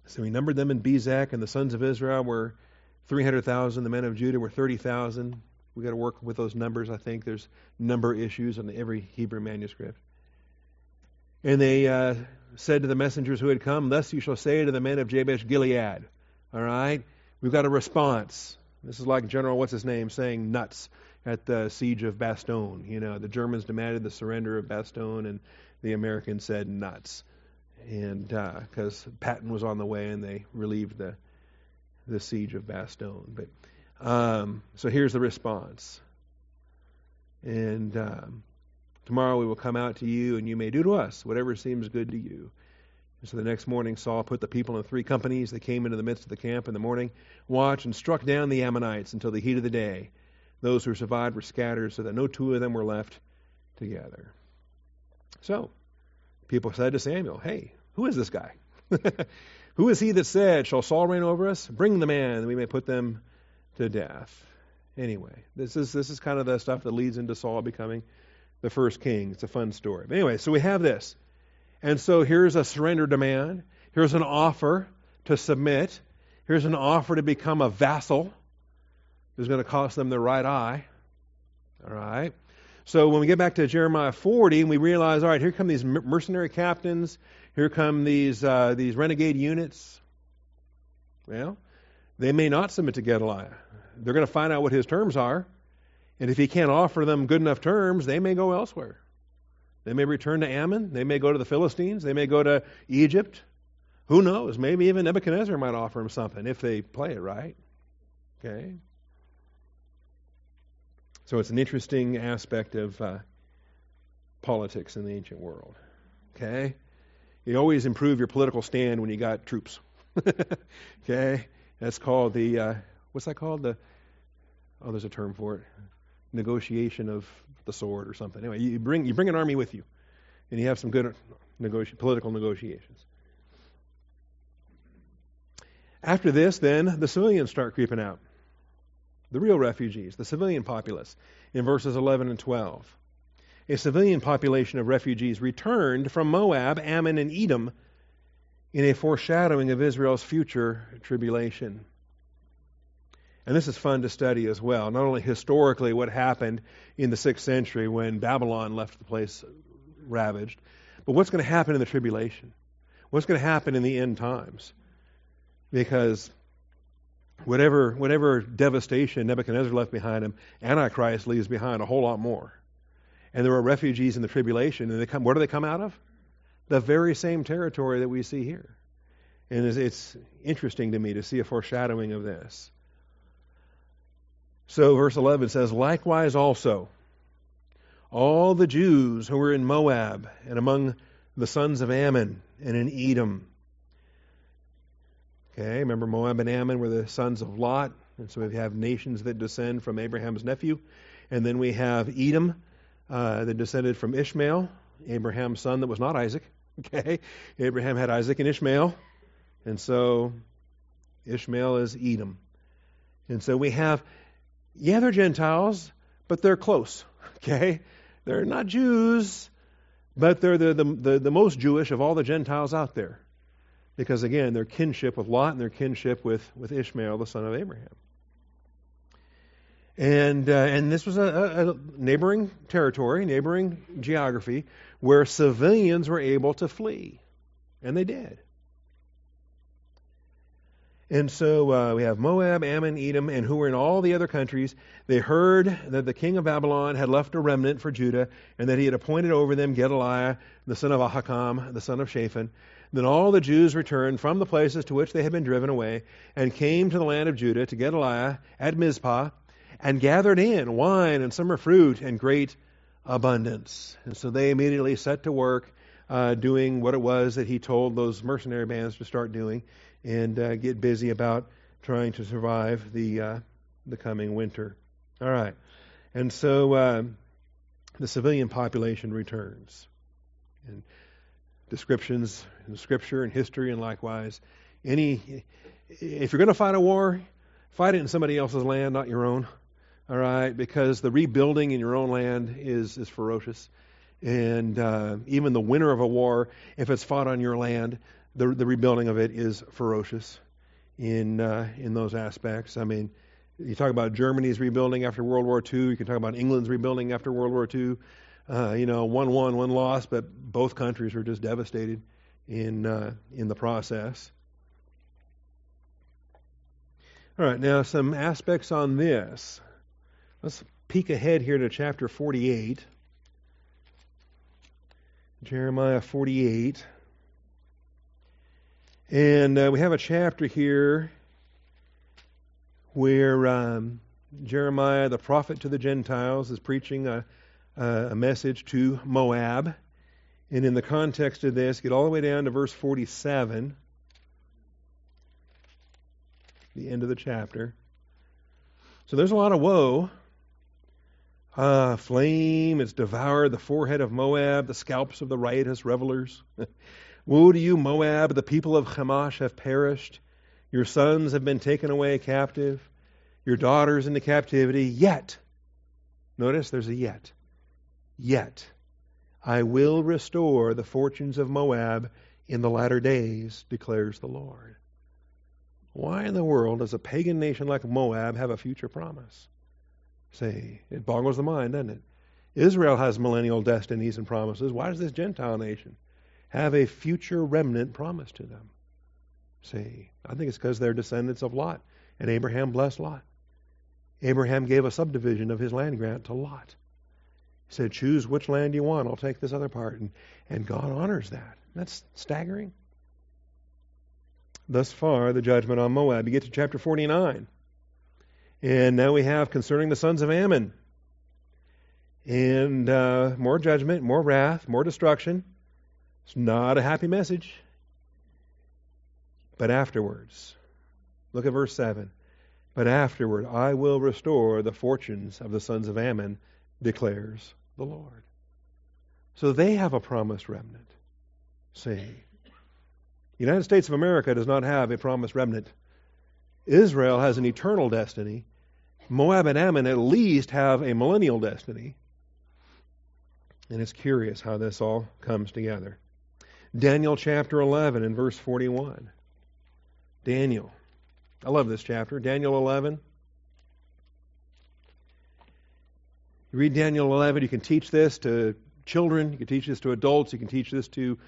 So he numbered them in Bezek, and the sons of Israel were 300,000. The men of Judah were 30,000. We've got to work with those numbers, I think. There's number issues in every Hebrew manuscript. And they uh, said to the messengers who had come, Thus you shall say to the men of Jabesh Gilead. All right? We've got a response. This is like General, what's his name, saying nuts at the siege of Bastogne. You know, the Germans demanded the surrender of Bastogne, and the Americans said nuts. And because uh, Patton was on the way, and they relieved the the siege of Bastogne. But um, so here's the response. And um, Tomorrow we will come out to you, and you may do to us whatever seems good to you. And so the next morning, Saul put the people in three companies. They came into the midst of the camp in the morning watch and struck down the Ammonites until the heat of the day. Those who survived were scattered, so that no two of them were left together. So, people said to Samuel, Hey, who is this guy? Who is he that said, Shall Saul reign over us? Bring the man, that we may put them to death. Anyway, this is this is kind of the stuff that leads into Saul becoming the first king. It's a fun story. But anyway, so we have this. And so here's a surrender demand. Here's an offer to submit. Here's an offer to become a vassal. It's going to cost them their right eye. All right. So when we get back to Jeremiah 40, and we realize, all right, here come these mercenary captains. Here come these uh, these renegade units. Well, they may not submit to Gedaliah. They're going to find out what his terms are. And if he can't offer them good enough terms, they may go elsewhere. They may return to Ammon. They may go to the Philistines. They may go to Egypt. Who knows? Maybe even Nebuchadnezzar might offer him something if they play it right. Okay? So it's an interesting aspect of uh, politics in the ancient world. Okay? You always improve your political stand when you got troops. okay? That's called the, uh, what's that called? The, oh, there's a term for it. Negotiation of the sword or something. Anyway, you bring, you bring an army with you, and you have some good negoti- political negotiations. After this, then, the civilians start creeping out. The real refugees, the civilian populace, in verses 11 and 12. A civilian population of refugees returned from Moab, Ammon, and Edom in a foreshadowing of Israel's future tribulation. And this is fun to study as well. Not only historically what happened in the 6th century when Babylon left the place ravaged, but what's going to happen in the tribulation? What's going to happen in the end times? Because whatever, whatever devastation Nebuchadnezzar left behind him, Antichrist leaves behind a whole lot more. And there are refugees in the tribulation, and they come. Where do they come out of? The very same territory that we see here. And it's, it's interesting to me to see a foreshadowing of this. So, verse 11 says, Likewise also, all the Jews who were in Moab and among the sons of Ammon and in Edom. Okay, remember Moab and Ammon were the sons of Lot, and so we have nations that descend from Abraham's nephew. And then we have Edom uh, that descended from Ishmael, Abraham's son that was not Isaac. Okay, Abraham had Isaac and Ishmael, and so Ishmael is Edom. And so we have yeah, they're Gentiles, but they're close. Okay? They're not Jews, but they're the, the, the, the, most Jewish of all the Gentiles out there. Because again, their kinship with Lot and their kinship with, with Ishmael, the son of Abraham. And, uh, and this was a, a neighboring territory, neighboring geography, where civilians were able to flee. And they did. And so uh, we have Moab, Ammon, Edom, and who were in all the other countries. They heard that the king of Babylon had left a remnant for Judah, and that he had appointed over them Gedaliah, the son of Ahikam, the son of Shaphan. Then all the Jews returned from the places to which they had been driven away, and came to the land of Judah to Gedaliah at Mizpah, and gathered in wine and summer fruit and great abundance. And so they immediately set to work uh, doing what it was that he told those mercenary bands to start doing and uh, get busy about trying to survive the uh, the coming winter. All right, and so uh, the civilian population returns, and descriptions in Scripture and history, and likewise, any if you're going to fight a war, fight it in somebody else's land, not your own. All right, because the rebuilding in your own land is is ferocious, and uh, even the winner of a war, if it's fought on your land, the, the rebuilding of it is ferocious in uh, in those aspects. I mean, you talk about Germany's rebuilding after World War II. You can talk about England's rebuilding after World War II. Uh, you know, one won, one lost, but both countries were just devastated in uh, in the process. All right, now some aspects on this. Let's peek ahead here to chapter 48. Jeremiah 48. And uh, we have a chapter here where um, Jeremiah, the prophet to the Gentiles, is preaching a, a message to Moab. And in the context of this, get all the way down to verse 47, the end of the chapter. So there's a lot of woe, Ah, flame has devoured the forehead of Moab, the scalps of the riotous revelers. Woe to you, Moab! The people of Chemosh have perished. Your sons have been taken away captive, your daughters into captivity. Yet, notice there's a yet. Yet, I will restore the fortunes of Moab in the latter days, declares the Lord. Why in the world does a pagan nation like Moab have a future promise? Say, it boggles the mind, doesn't it? Israel has millennial destinies and promises. Why does this Gentile nation have a future remnant promised to them? See, I think it's because they're descendants of Lot, and Abraham blessed Lot. Abraham gave a subdivision of his land grant to Lot. He said, Choose which land you want, I'll take this other part. And, and God honors that. That's staggering. Thus far, the judgment on Moab. You get to chapter 49. And now we have concerning the sons of Ammon. And uh, more judgment, more wrath, more destruction. It's not a happy message. But afterwards, look at verse 7. But afterward, I will restore the fortunes of the sons of Ammon, declares the Lord. So they have a promised remnant. See, the United States of America does not have a promised remnant. Israel has an eternal destiny. Moab and Ammon at least have a millennial destiny. And it's curious how this all comes together. Daniel chapter 11 and verse 41. Daniel. I love this chapter. Daniel 11. You read Daniel 11, you can teach this to children, you can teach this to adults, you can teach this to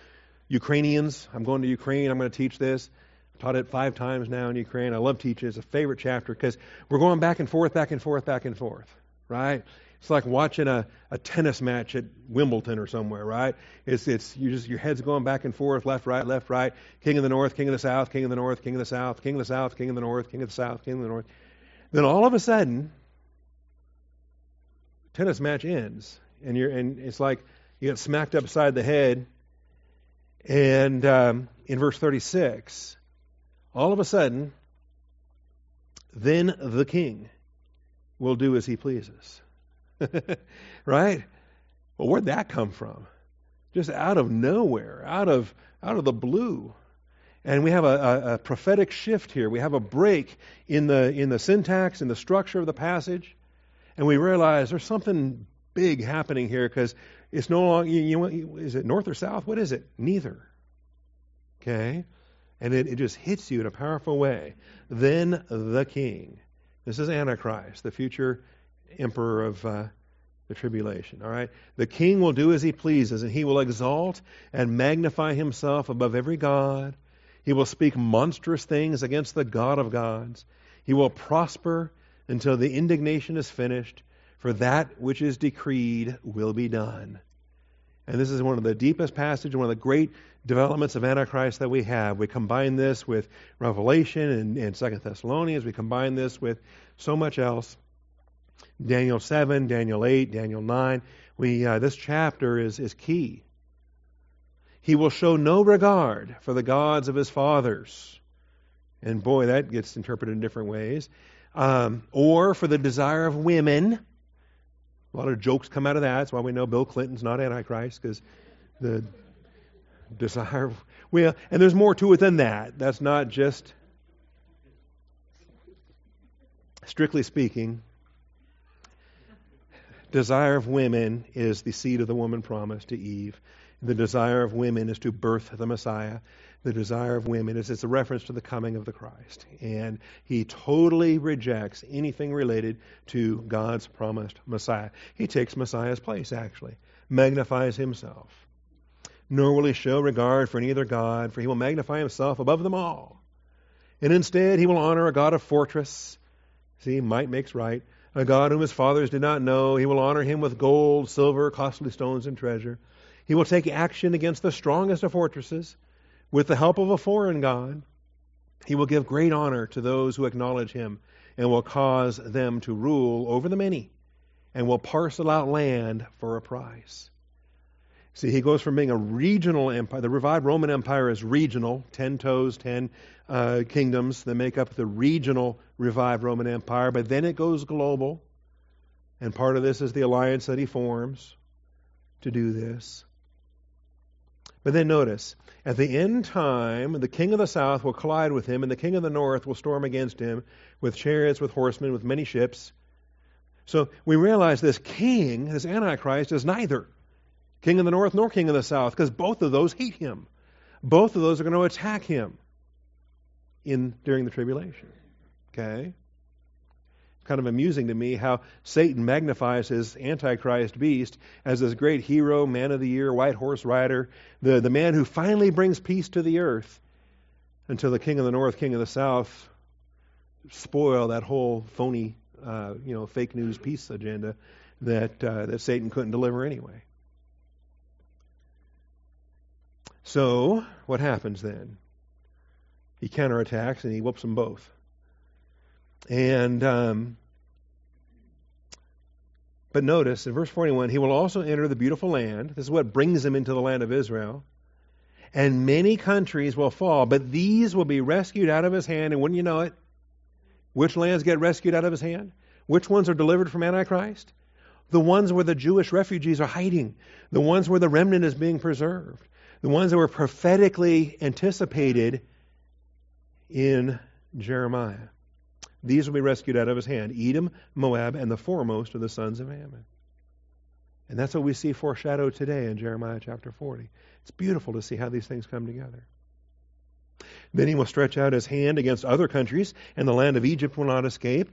Ukrainians. I'm going to Ukraine, I'm going to teach this. I've taught it five times now in Ukraine. I love teaching. It's a favorite chapter because we're going back and forth, back and forth, back and forth, right? It's like watching a, a tennis match at Wimbledon or somewhere, right? It's it's you just your head's going back and forth, left, right, left, right. King of the North, King of the South, King of the North, King of the South, King of the South, King of the North, King of the South, King of the North. Then all of a sudden, tennis match ends, and you're and it's like you get smacked upside the head. And um, in verse 36, all of a sudden, then the king will do as he pleases. right? Well, where'd that come from? Just out of nowhere, out of out of the blue. And we have a, a, a prophetic shift here. We have a break in the in the syntax, in the structure of the passage and we realize there's something big happening here because it's no longer, you, you, is it north or south? What is it? Neither. Okay? And it, it just hits you in a powerful way. Then the king. This is Antichrist, the future emperor of uh, the tribulation. All right? The king will do as he pleases, and he will exalt and magnify himself above every god. He will speak monstrous things against the God of gods. He will prosper until the indignation is finished, for that which is decreed will be done. And this is one of the deepest passages, one of the great developments of Antichrist that we have. We combine this with Revelation and, and Second Thessalonians. We combine this with so much else. Daniel 7, Daniel 8, Daniel 9. We, uh, this chapter is, is key. He will show no regard for the gods of his fathers. And boy, that gets interpreted in different ways um, or for the desire of women. A lot of jokes come out of that. That's why we know Bill Clinton's not Antichrist, because the desire of, well, and there's more to it than that. That's not just, strictly speaking, desire of women is the seed of the woman promised to Eve. The desire of women is to birth the Messiah the desire of women is it's a reference to the coming of the Christ. And he totally rejects anything related to God's promised Messiah. He takes Messiah's place, actually, magnifies himself. Nor will he show regard for any other God, for he will magnify himself above them all. And instead, he will honor a God of fortress. See, might makes right. A God whom his fathers did not know. He will honor him with gold, silver, costly stones, and treasure. He will take action against the strongest of fortresses with the help of a foreign God, he will give great honor to those who acknowledge him and will cause them to rule over the many and will parcel out land for a price. See, he goes from being a regional empire. The revived Roman Empire is regional, ten toes, ten uh, kingdoms that make up the regional revived Roman Empire, but then it goes global. And part of this is the alliance that he forms to do this. But then notice, at the end time, the king of the south will collide with him, and the king of the north will storm against him with chariots, with horsemen, with many ships. So we realize this king, this Antichrist, is neither king of the north nor king of the south, because both of those hate him. Both of those are going to attack him in during the tribulation. Okay? kind of amusing to me how Satan magnifies his Antichrist beast as this great hero, man of the year, white horse rider, the, the man who finally brings peace to the earth until the king of the north, king of the south spoil that whole phony, uh, you know, fake news peace agenda that, uh, that Satan couldn't deliver anyway. So, what happens then? He counterattacks and he whoops them both. And um, but notice in verse 41, he will also enter the beautiful land. This is what brings him into the land of Israel. And many countries will fall, but these will be rescued out of his hand. And wouldn't you know it? Which lands get rescued out of his hand? Which ones are delivered from Antichrist? The ones where the Jewish refugees are hiding, the ones where the remnant is being preserved, the ones that were prophetically anticipated in Jeremiah. These will be rescued out of his hand Edom, Moab, and the foremost of the sons of Ammon. And that's what we see foreshadowed today in Jeremiah chapter 40. It's beautiful to see how these things come together. Then he will stretch out his hand against other countries, and the land of Egypt will not escape.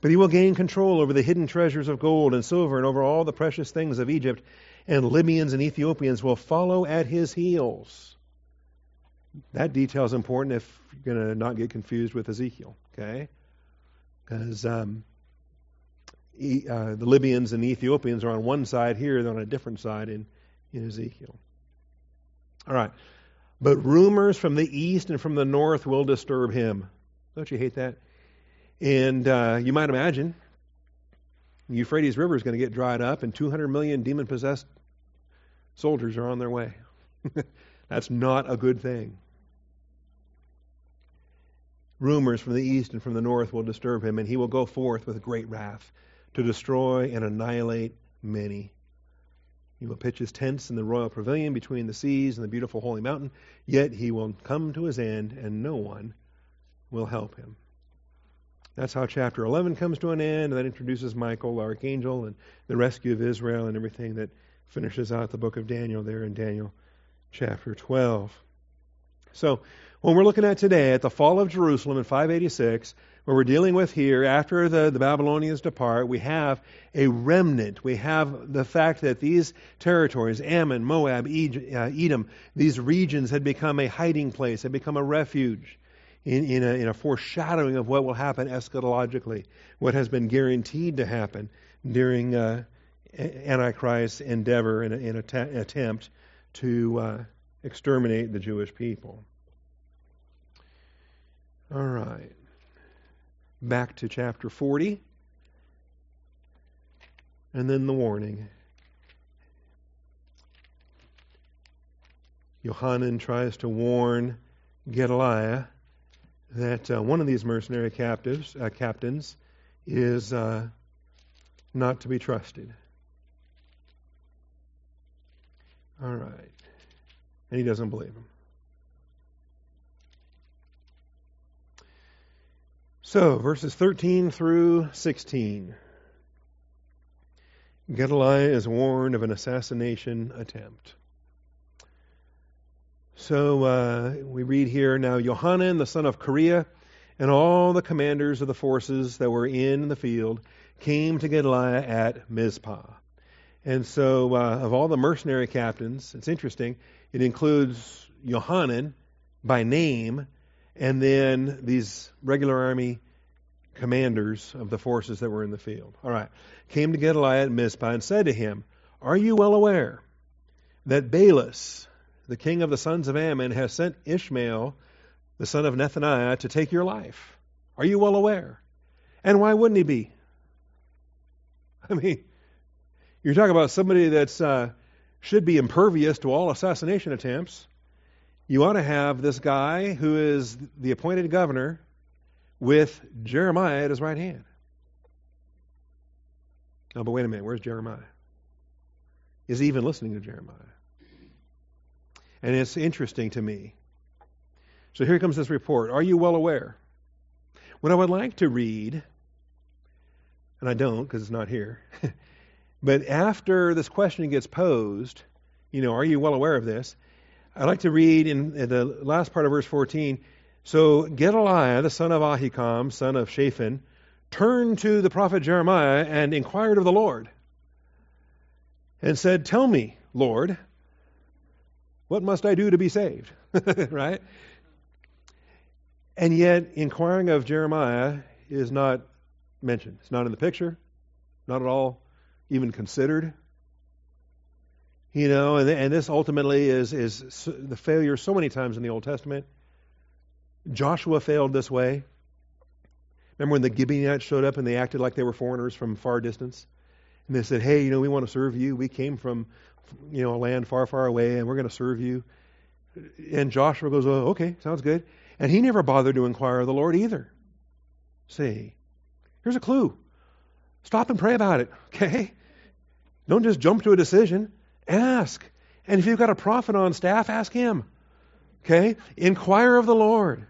But he will gain control over the hidden treasures of gold and silver and over all the precious things of Egypt, and Libyans and Ethiopians will follow at his heels. That detail is important if you're going to not get confused with Ezekiel. Okay? Because um, e, uh, the Libyans and Ethiopians are on one side here, they're on a different side in, in Ezekiel. All right. But rumors from the east and from the north will disturb him. Don't you hate that? And uh, you might imagine the Euphrates River is going to get dried up, and 200 million demon possessed soldiers are on their way. That's not a good thing rumors from the east and from the north will disturb him, and he will go forth with great wrath to destroy and annihilate many. He will pitch his tents in the royal pavilion between the seas and the beautiful holy mountain, yet he will come to his end, and no one will help him. That's how chapter 11 comes to an end, and that introduces Michael, archangel, and the rescue of Israel, and everything that finishes out the book of Daniel there in Daniel chapter 12. So, when we're looking at today at the fall of Jerusalem in 586, what we're dealing with here, after the, the Babylonians depart, we have a remnant. We have the fact that these territories, Ammon, Moab, uh, Edom, these regions had become a hiding place, had become a refuge in, in, a, in a foreshadowing of what will happen eschatologically, what has been guaranteed to happen during uh, Antichrist's endeavor and an attempt to uh, exterminate the Jewish people. All right. Back to chapter 40. And then the warning. Yohanan tries to warn Gedaliah that uh, one of these mercenary captives, uh, captains is uh, not to be trusted. All right and he doesn't believe him. So, verses 13 through 16. Gedaliah is warned of an assassination attempt. So uh, we read here now Johanan, the son of Kareah, and all the commanders of the forces that were in the field came to Gedaliah at Mizpah. And so, uh, of all the mercenary captains, it's interesting, it includes Johanan by name, and then these regular army commanders of the forces that were in the field. All right. Came to Gedaliah at Mizpah and said to him, Are you well aware that Baalis, the king of the sons of Ammon, has sent Ishmael, the son of Nethaniah, to take your life? Are you well aware? And why wouldn't he be? I mean, you're talking about somebody that's uh, should be impervious to all assassination attempts. You ought to have this guy who is the appointed governor with Jeremiah at his right hand. Oh, but wait a minute, where's Jeremiah? Is he even listening to Jeremiah? And it's interesting to me. So here comes this report. Are you well aware? What I would like to read, and I don't because it's not here, but after this question gets posed, you know, are you well aware of this? I'd like to read in, in the last part of verse 14. So Gedaliah, the son of Ahikam, son of Shaphan, turned to the prophet Jeremiah and inquired of the Lord and said, Tell me, Lord, what must I do to be saved? right? And yet, inquiring of Jeremiah is not mentioned. It's not in the picture, not at all even considered. You know, and, and this ultimately is, is the failure so many times in the Old Testament. Joshua failed this way. Remember when the Gibeonites showed up and they acted like they were foreigners from far distance? And they said, hey, you know, we want to serve you. We came from, you know, a land far, far away, and we're going to serve you. And Joshua goes, oh, okay, sounds good. And he never bothered to inquire of the Lord either. See, here's a clue. Stop and pray about it, okay? Don't just jump to a decision. Ask. And if you've got a prophet on staff, ask him. Okay? Inquire of the Lord.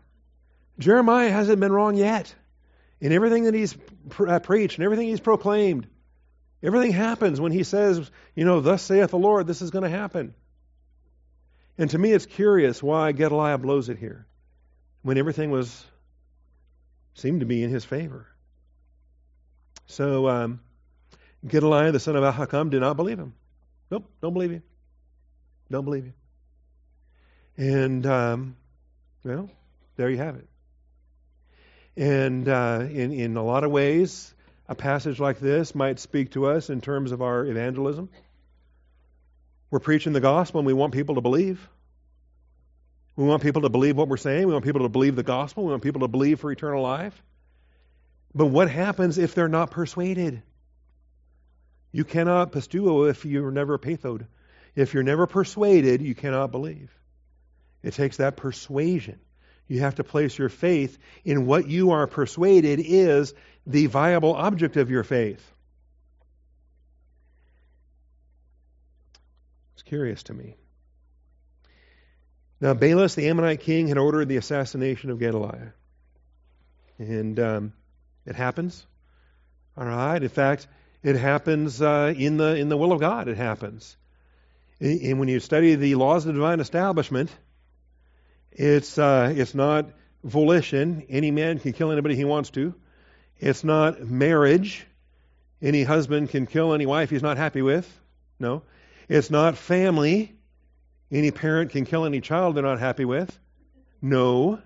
Jeremiah hasn't been wrong yet in everything that he's uh, preached and everything he's proclaimed. Everything happens when he says, you know, thus saith the Lord, this is going to happen. And to me, it's curious why Gedaliah blows it here when everything was seemed to be in his favor. So um, Gedaliah, the son of Ahikam, did not believe him. Nope, don't believe you. Don't believe you. And um, well, there you have it. And uh, in in a lot of ways, a passage like this might speak to us in terms of our evangelism. We're preaching the gospel and we want people to believe. We want people to believe what we're saying. We want people to believe the gospel. We want people to believe for eternal life. But what happens if they're not persuaded? You cannot pisteuo if you're never peithoed. If you're never persuaded, you cannot believe. It takes that persuasion. You have to place your faith in what you are persuaded is the viable object of your faith. It's curious to me. Now, Baalis, the Ammonite king, had ordered the assassination of Gedaliah. And um, it happens. All right. In fact, it happens uh, in, the, in the will of God. It happens. And when you study the laws of the divine establishment, it's, uh, it's not volition. Any man can kill anybody he wants to. It's not marriage. Any husband can kill any wife he's not happy with. No. It's not family. Any parent can kill any child they're not happy with. No.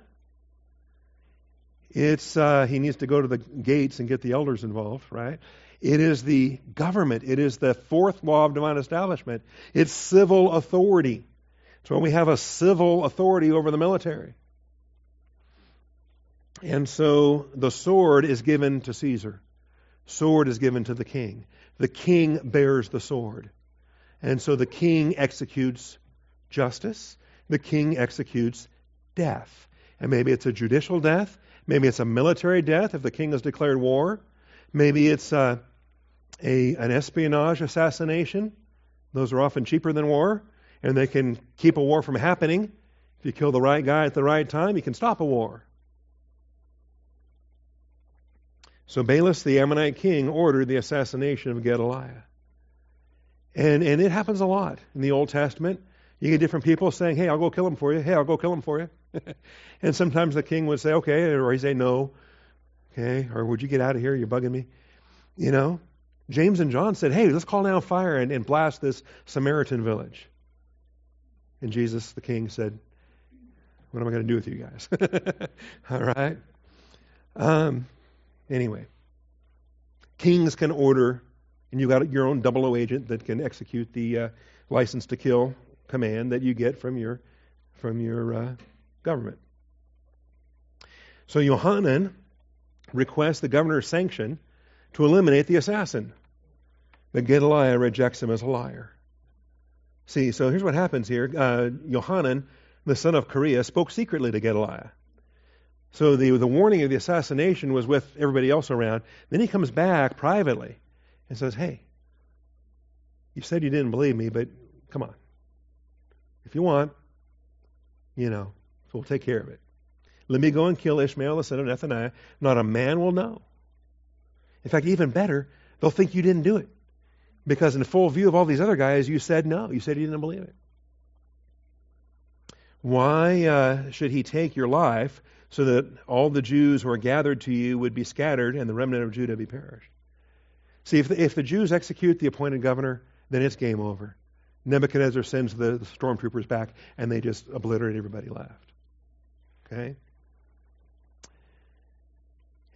It's uh, he needs to go to the gates and get the elders involved, right? It is the government. It is the fourth law of divine establishment. It's civil authority. So we have a civil authority over the military. And so the sword is given to Caesar. Sword is given to the king. The king bears the sword. And so the king executes justice, the king executes death. And maybe it's a judicial death, maybe it's a military death if the king has declared war, maybe it's a, uh, a, an espionage assassination. Those are often cheaper than war, and they can keep a war from happening. If you kill the right guy at the right time, you can stop a war. So Baalis, the Ammonite king, ordered the assassination of Gedaliah. And, and it happens a lot in the Old Testament. You get different people saying, hey, I'll go kill him for you. Hey, I'll go kill him for you. and sometimes the king would say, okay, or he'd say, no. Okay, or would you get out of here? You're bugging me. You know? James and John said, hey, let's call down fire and, and blast this Samaritan village. And Jesus, the king, said, what am I going to do with you guys? All right? Um, anyway, kings can order, and you've got your own double O agent that can execute the uh, license to kill command that you get from your from your uh, government. So Yohanan requests the governor's sanction to eliminate the assassin. But Gedaliah rejects him as a liar. See, so here's what happens here. Uh, Yohanan, the son of Kareah, spoke secretly to Gedaliah. So the, the warning of the assassination was with everybody else around. Then he comes back privately and says, Hey, you said you didn't believe me, but come on. If you want, you know, so we'll take care of it. Let me go and kill Ishmael, the son of Nethaniah. Not a man will know. In fact, even better, they'll think you didn't do it. Because in full view of all these other guys, you said no. You said you didn't believe it. Why uh, should he take your life so that all the Jews who are gathered to you would be scattered and the remnant of Judah be perished? See, if the, if the Jews execute the appointed governor, then it's game over. Nebuchadnezzar sends the, the stormtroopers back and they just obliterate everybody left. Okay?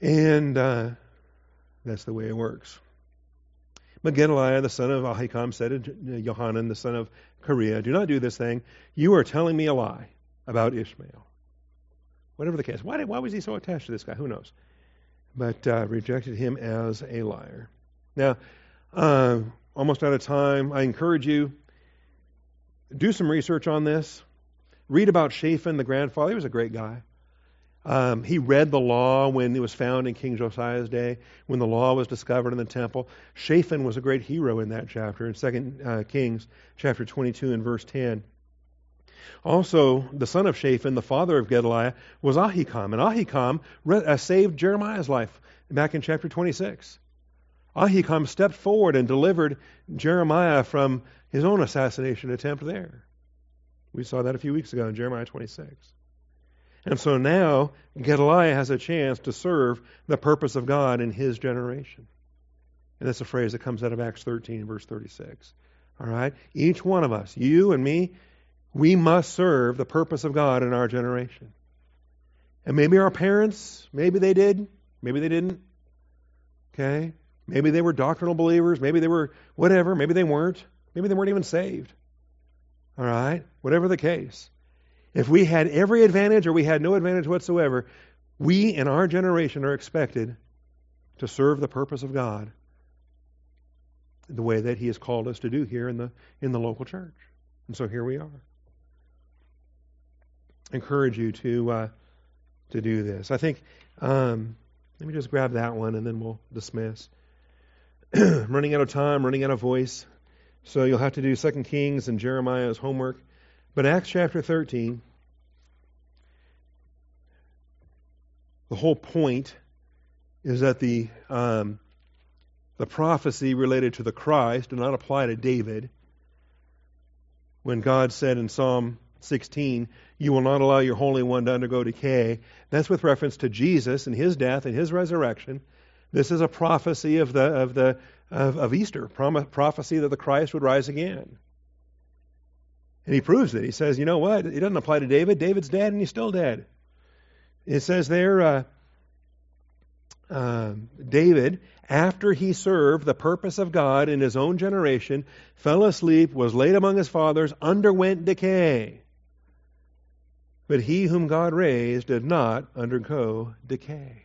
And uh, that's the way it works. Gedaliah, the son of Ahikam, said to Johanan, the son of Kareah, Do not do this thing. You are telling me a lie about Ishmael. Whatever the case. Why, did, why was he so attached to this guy? Who knows? But uh, rejected him as a liar. Now, uh, almost out of time. I encourage you, do some research on this. Read about Shaphan, the grandfather. He was a great guy. Um, he read the law when it was found in King Josiah's day, when the law was discovered in the temple. Shaphan was a great hero in that chapter, in 2 uh, Kings chapter 22 and verse 10. Also, the son of Shaphan, the father of Gedaliah, was Ahikam. And Ahikam re- uh, saved Jeremiah's life back in chapter 26. Ahikam stepped forward and delivered Jeremiah from his own assassination attempt there. We saw that a few weeks ago in Jeremiah 26. And so now Gedaliah has a chance to serve the purpose of God in his generation. And that's a phrase that comes out of Acts 13, verse 36. All right? Each one of us, you and me, we must serve the purpose of God in our generation. And maybe our parents, maybe they did, maybe they didn't. Okay? Maybe they were doctrinal believers, maybe they were whatever, maybe they weren't. Maybe they weren't even saved. All right? Whatever the case. If we had every advantage or we had no advantage whatsoever, we in our generation are expected to serve the purpose of God the way that He has called us to do here in the in the local church. And so here we are. I encourage you to uh, to do this. I think um, let me just grab that one and then we'll dismiss. running out of time, running out of voice. So you'll have to do Second Kings and Jeremiah's homework. But Acts chapter 13, the whole point is that the um, the prophecy related to the Christ did not apply to David. When God said in Psalm 16, "You will not allow your Holy One to undergo decay," that's with reference to Jesus and His death and His resurrection. This is a prophecy of the of the of, of Easter, prophecy that the Christ would rise again. And he proves it. He says, you know what? It doesn't apply to David. David's dead and he's still dead. It says there, uh, uh, David, after he served the purpose of God in his own generation, fell asleep, was laid among his fathers, underwent decay. But he whom God raised did not undergo decay.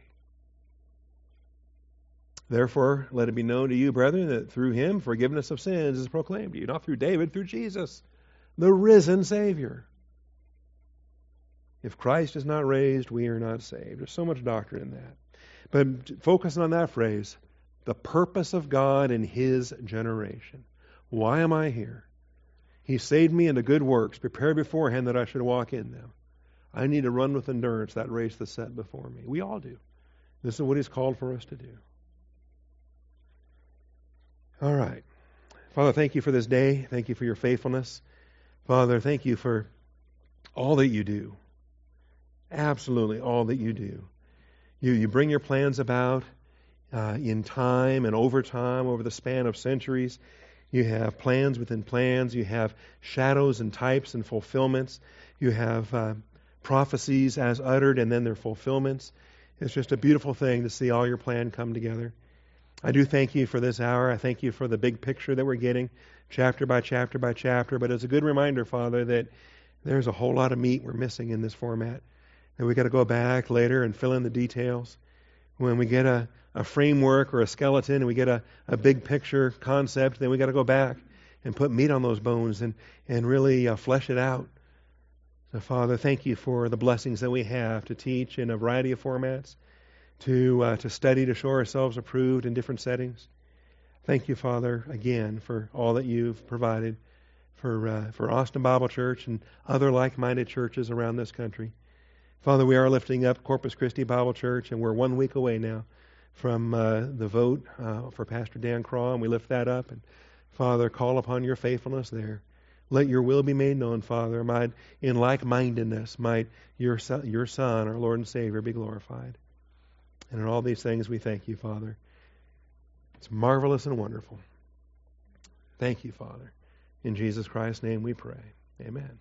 Therefore, let it be known to you, brethren, that through him forgiveness of sins is proclaimed to you, not through David, through Jesus the risen Savior. If Christ is not raised, we are not saved. There's so much doctrine in that. But focusing on that phrase, the purpose of God in His generation. Why am I here? He saved me into good works, prepared beforehand that I should walk in them. I need to run with endurance that race that's set before me. We all do. This is what He's called for us to do. All right. Father, thank you for this day. Thank you for your faithfulness. Father, thank you for all that you do. Absolutely all that you do. You, you bring your plans about uh, in time and over time, over the span of centuries. You have plans within plans. You have shadows and types and fulfillments. You have uh, prophecies as uttered and then their fulfillments. It's just a beautiful thing to see all your plan come together. I do thank you for this hour. I thank you for the big picture that we're getting chapter by chapter by chapter. But it's a good reminder, Father, that there's a whole lot of meat we're missing in this format. That we got to go back later and fill in the details. When we get a, a framework or a skeleton and we get a, a big picture concept, then we've got to go back and put meat on those bones and, and really uh, flesh it out. So, Father, thank you for the blessings that we have to teach in a variety of formats, to, uh, to study, to show ourselves approved in different settings. Thank you, Father, again for all that you've provided for uh, for Austin Bible Church and other like-minded churches around this country. Father, we are lifting up Corpus Christi Bible Church, and we're one week away now from uh, the vote uh, for Pastor Dan Craw, and we lift that up. And Father, call upon your faithfulness there. Let your will be made known, Father. Might in like-mindedness, might your son, your Son, our Lord and Savior, be glorified. And in all these things, we thank you, Father. It's marvelous and wonderful. Thank you, Father. In Jesus Christ's name we pray. Amen.